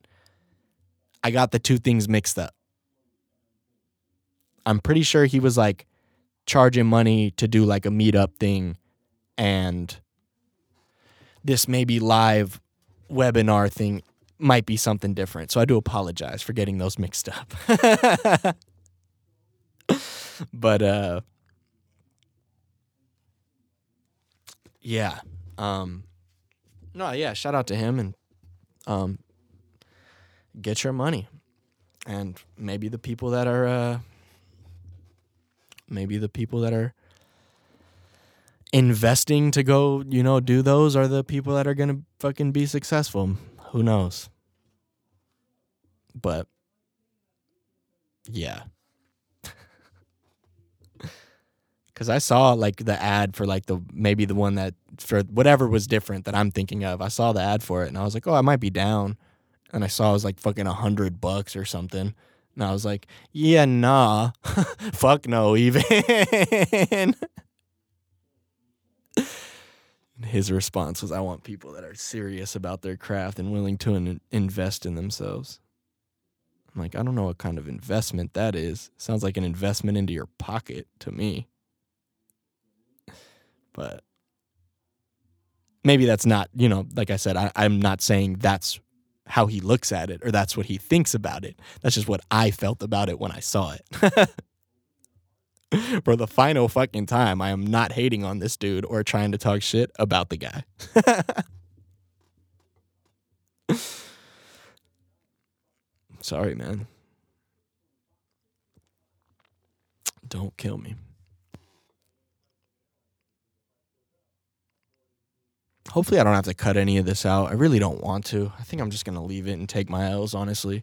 Speaker 5: I got the two things mixed up. I'm pretty sure he was like charging money to do like a meetup thing and this maybe live webinar thing might be something different. So I do apologize for getting those mixed up. but uh yeah. Um no, yeah, shout out to him and um get your money. And maybe the people that are uh maybe the people that are investing to go, you know, do those are the people that are going to fucking be successful. Who knows? But yeah. Cuz I saw like the ad for like the maybe the one that for whatever was different that I'm thinking of. I saw the ad for it and I was like, "Oh, I might be down." And I saw it was like fucking a 100 bucks or something. And I was like, "Yeah, nah. Fuck no even." His response was, I want people that are serious about their craft and willing to in- invest in themselves. I'm like, I don't know what kind of investment that is. Sounds like an investment into your pocket to me. But maybe that's not, you know, like I said, I, I'm not saying that's how he looks at it or that's what he thinks about it. That's just what I felt about it when I saw it. For the final fucking time, I am not hating on this dude or trying to talk shit about the guy. Sorry, man. Don't kill me. Hopefully, I don't have to cut any of this out. I really don't want to. I think I'm just going to leave it and take my L's, honestly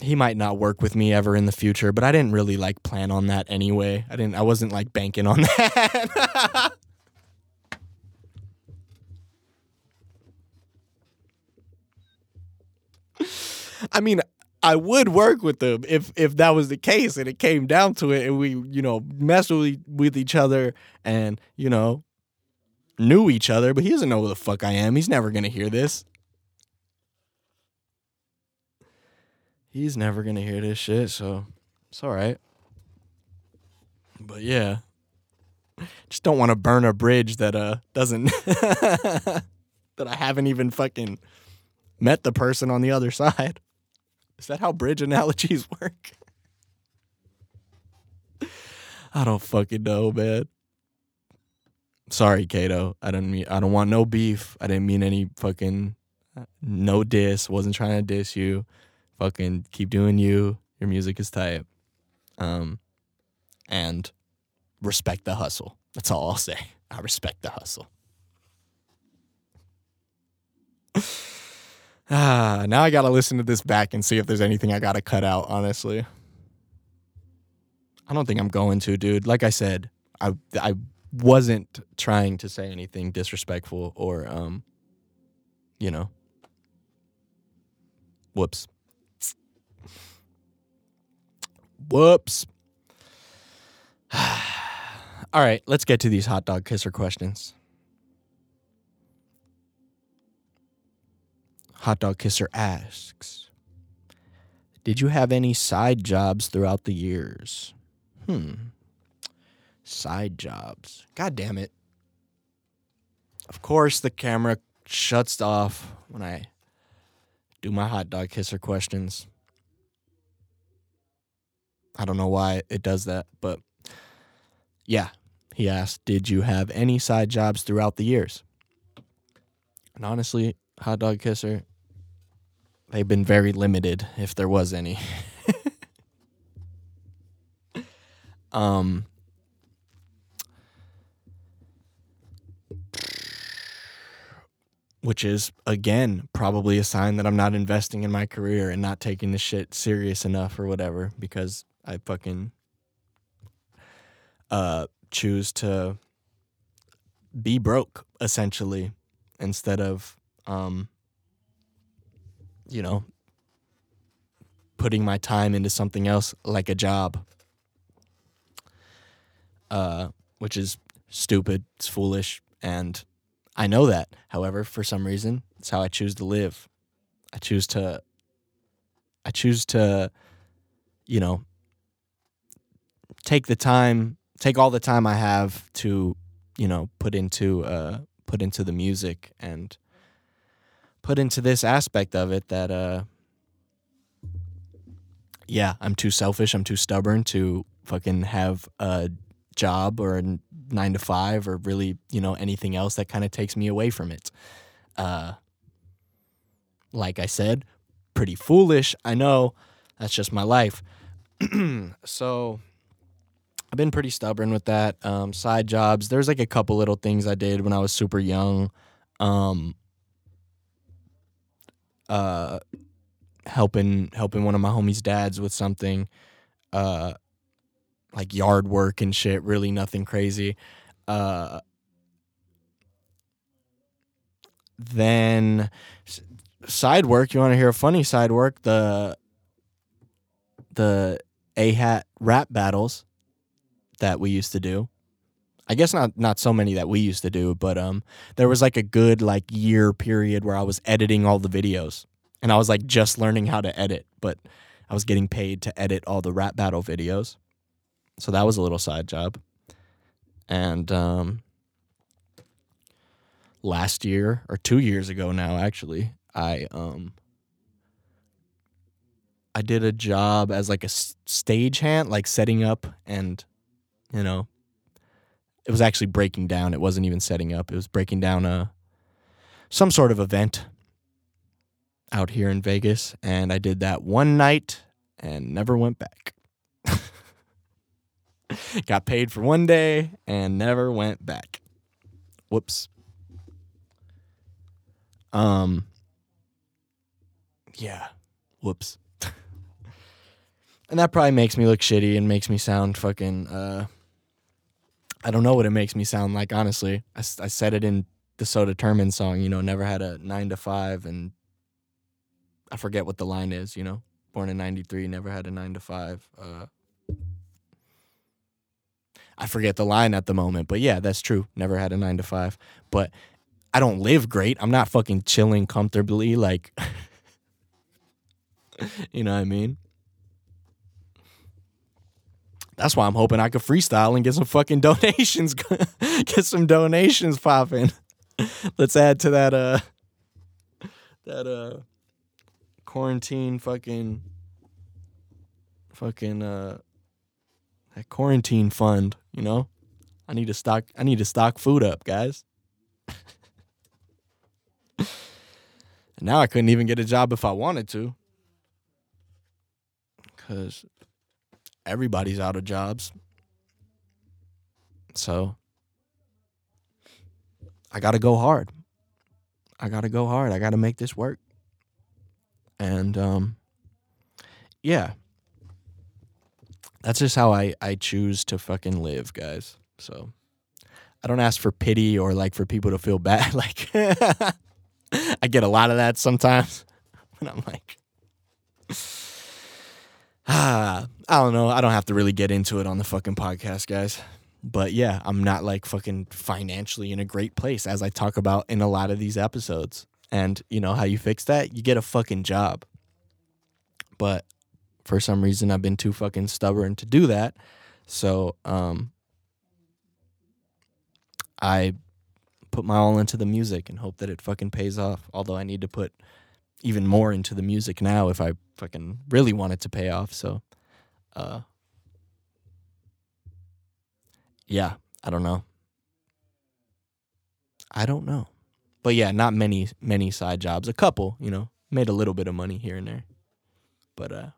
Speaker 5: he might not work with me ever in the future, but I didn't really like plan on that anyway. I didn't I wasn't like banking on that. I mean, I would work with them if if that was the case and it came down to it and we, you know, messed with, with each other and, you know, knew each other, but he doesn't know who the fuck I am. He's never going to hear this. He's never gonna hear this shit, so it's all right. But yeah, just don't want to burn a bridge that uh doesn't that I haven't even fucking met the person on the other side. Is that how bridge analogies work? I don't fucking know, man. Sorry, Kato. I don't mean I don't want no beef. I didn't mean any fucking no diss. Wasn't trying to diss you fucking keep doing you. Your music is tight. Um, and respect the hustle. That's all I'll say. I respect the hustle. ah, now I gotta listen to this back and see if there's anything I gotta cut out. Honestly, I don't think I'm going to, dude. Like I said, I I wasn't trying to say anything disrespectful or um, you know. Whoops. Whoops. All right, let's get to these hot dog kisser questions. Hot dog kisser asks Did you have any side jobs throughout the years? Hmm. Side jobs. God damn it. Of course, the camera shuts off when I do my hot dog kisser questions. I don't know why it does that, but yeah, he asked, Did you have any side jobs throughout the years? And honestly, Hot Dog Kisser, they've been very limited if there was any. um, which is again probably a sign that I'm not investing in my career and not taking this shit serious enough or whatever because I fucking uh choose to be broke essentially instead of um you know putting my time into something else like a job uh which is stupid it's foolish and I know that. However, for some reason, it's how I choose to live. I choose to I choose to you know take the time, take all the time I have to, you know, put into uh put into the music and put into this aspect of it that uh yeah, I'm too selfish, I'm too stubborn to fucking have a job or a nine to five or really, you know, anything else that kind of takes me away from it. Uh, like I said, pretty foolish. I know. That's just my life. so I've been pretty stubborn with that. Um, side jobs. There's like a couple little things I did when I was super young. Um, uh, helping helping one of my homies' dads with something, uh, like yard work and shit. Really nothing crazy. Uh, then side work. You want to hear a funny side work? The the a hat rap battles that we used to do. I guess not not so many that we used to do, but um there was like a good like year period where I was editing all the videos and I was like just learning how to edit, but I was getting paid to edit all the rap battle videos. So that was a little side job. And um last year or 2 years ago now actually, I um I did a job as like a stage hand, like setting up and, you know, it was actually breaking down. It wasn't even setting up. It was breaking down a some sort of event out here in Vegas, and I did that one night and never went back. Got paid for one day and never went back. Whoops. Um. Yeah. Whoops. and that probably makes me look shitty and makes me sound fucking uh I don't know what it makes me sound like honestly. I said it in the So Determined song, you know, never had a 9 to 5 and I forget what the line is, you know. Born in 93, never had a 9 to 5. Uh I forget the line at the moment, but yeah, that's true. Never had a 9 to 5. But I don't live great. I'm not fucking chilling comfortably like you know what I mean? That's why I'm hoping I could freestyle and get some fucking donations, get some donations popping. Let's add to that uh that uh quarantine fucking fucking uh that quarantine fund, you know? I need to stock I need to stock food up, guys. now I couldn't even get a job if I wanted to. Cuz everybody's out of jobs. So I got to go hard. I got to go hard. I got to make this work. And um yeah. That's just how I I choose to fucking live, guys. So I don't ask for pity or like for people to feel bad like I get a lot of that sometimes when I'm like Ah, I don't know. I don't have to really get into it on the fucking podcast, guys. But yeah, I'm not like fucking financially in a great place as I talk about in a lot of these episodes. And you know how you fix that? You get a fucking job. But for some reason I've been too fucking stubborn to do that. So, um I put my all into the music and hope that it fucking pays off. Although I need to put even more into the music now if I fucking really want it to pay off. So, uh, yeah, I don't know. I don't know. But yeah, not many, many side jobs. A couple, you know, made a little bit of money here and there. But, uh,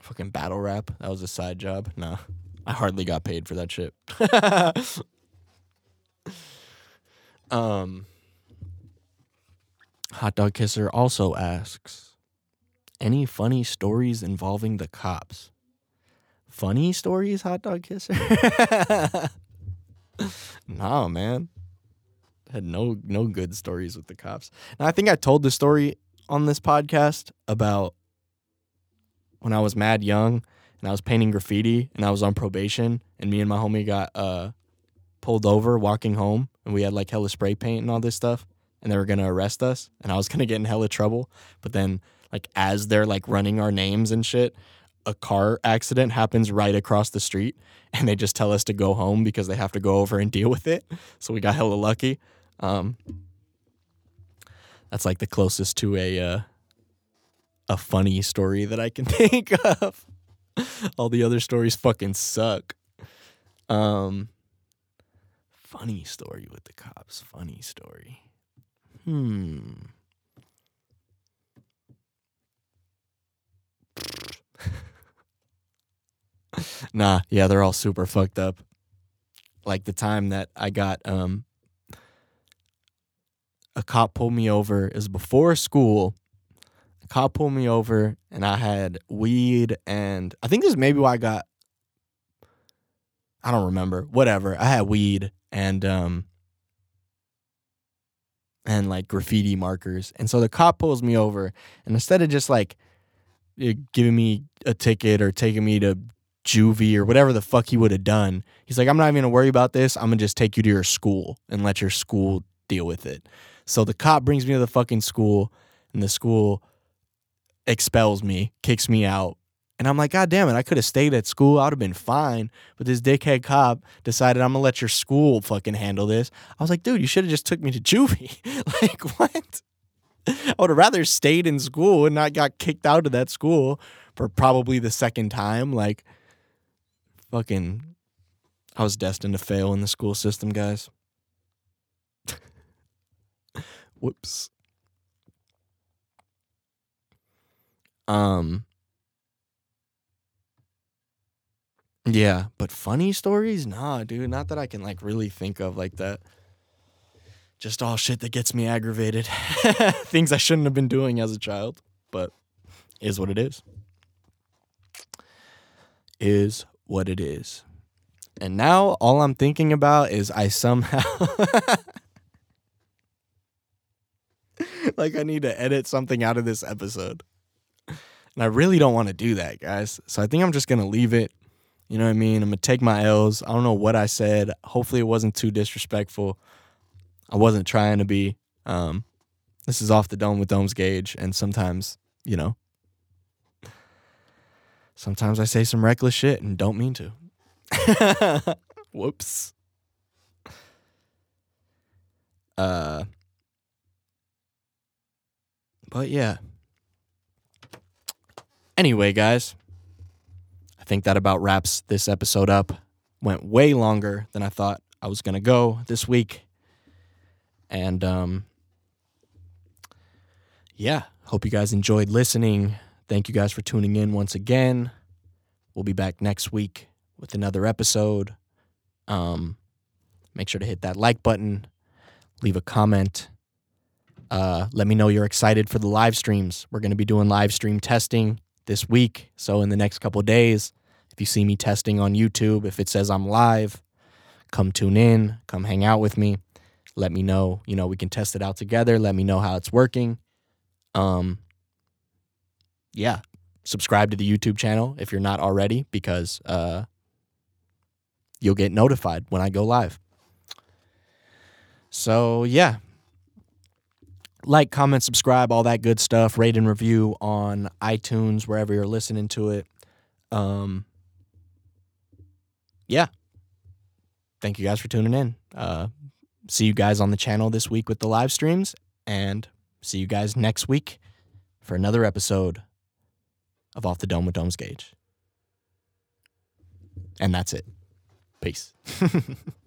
Speaker 5: fucking battle rap, that was a side job. Nah, I hardly got paid for that shit. um, Hot Dog Kisser also asks, any funny stories involving the cops? Funny stories, Hot Dog Kisser? nah, man. Had no no good stories with the cops. And I think I told the story on this podcast about when I was mad young and I was painting graffiti and I was on probation and me and my homie got uh pulled over walking home and we had like hella spray paint and all this stuff and they were gonna arrest us and I was gonna get in hella trouble. But then like as they're like running our names and shit, a car accident happens right across the street and they just tell us to go home because they have to go over and deal with it. So we got hella lucky. Um that's like the closest to a uh a funny story that I can think of. All the other stories fucking suck. Um funny story with the cops, funny story. Hmm. nah, yeah, they're all super fucked up. Like the time that I got um a cop pulled me over, is before school. A cop pulled me over and I had weed and I think this is maybe why I got I don't remember. Whatever. I had weed and um and like graffiti markers. And so the cop pulls me over and instead of just like giving me a ticket or taking me to juvie or whatever the fuck he would have done, he's like, I'm not even gonna worry about this. I'm gonna just take you to your school and let your school deal with it. So the cop brings me to the fucking school and the school expels me, kicks me out. And I'm like, God damn it, I could have stayed at school. I would have been fine. But this dickhead cop decided I'm gonna let your school fucking handle this. I was like, dude, you should have just took me to juvie. like, what? I would have rather stayed in school and not got kicked out of that school for probably the second time. Like, fucking, I was destined to fail in the school system, guys. Whoops. Um, Yeah, but funny stories? Nah, dude, not that I can like really think of like that. Just all shit that gets me aggravated. Things I shouldn't have been doing as a child, but is what it is. Is what it is. And now all I'm thinking about is I somehow like I need to edit something out of this episode. And I really don't want to do that, guys. So I think I'm just going to leave it. You know what I mean? I'm gonna take my L's. I don't know what I said. Hopefully it wasn't too disrespectful. I wasn't trying to be. Um, this is off the dome with Dome's Gauge, and sometimes, you know, sometimes I say some reckless shit and don't mean to. Whoops. Uh, but yeah. Anyway, guys. Think that about wraps this episode up. Went way longer than I thought I was going to go this week. And um yeah, hope you guys enjoyed listening. Thank you guys for tuning in once again. We'll be back next week with another episode. Um make sure to hit that like button, leave a comment. Uh, let me know you're excited for the live streams. We're going to be doing live stream testing this week. So in the next couple days, if you see me testing on YouTube, if it says I'm live, come tune in, come hang out with me. Let me know, you know, we can test it out together. Let me know how it's working. Um yeah, subscribe to the YouTube channel if you're not already because uh you'll get notified when I go live. So, yeah, like, comment, subscribe, all that good stuff. Rate and review on iTunes, wherever you're listening to it. Um, yeah. Thank you guys for tuning in. Uh, see you guys on the channel this week with the live streams, and see you guys next week for another episode of Off the Dome with Dome's Gauge. And that's it. Peace.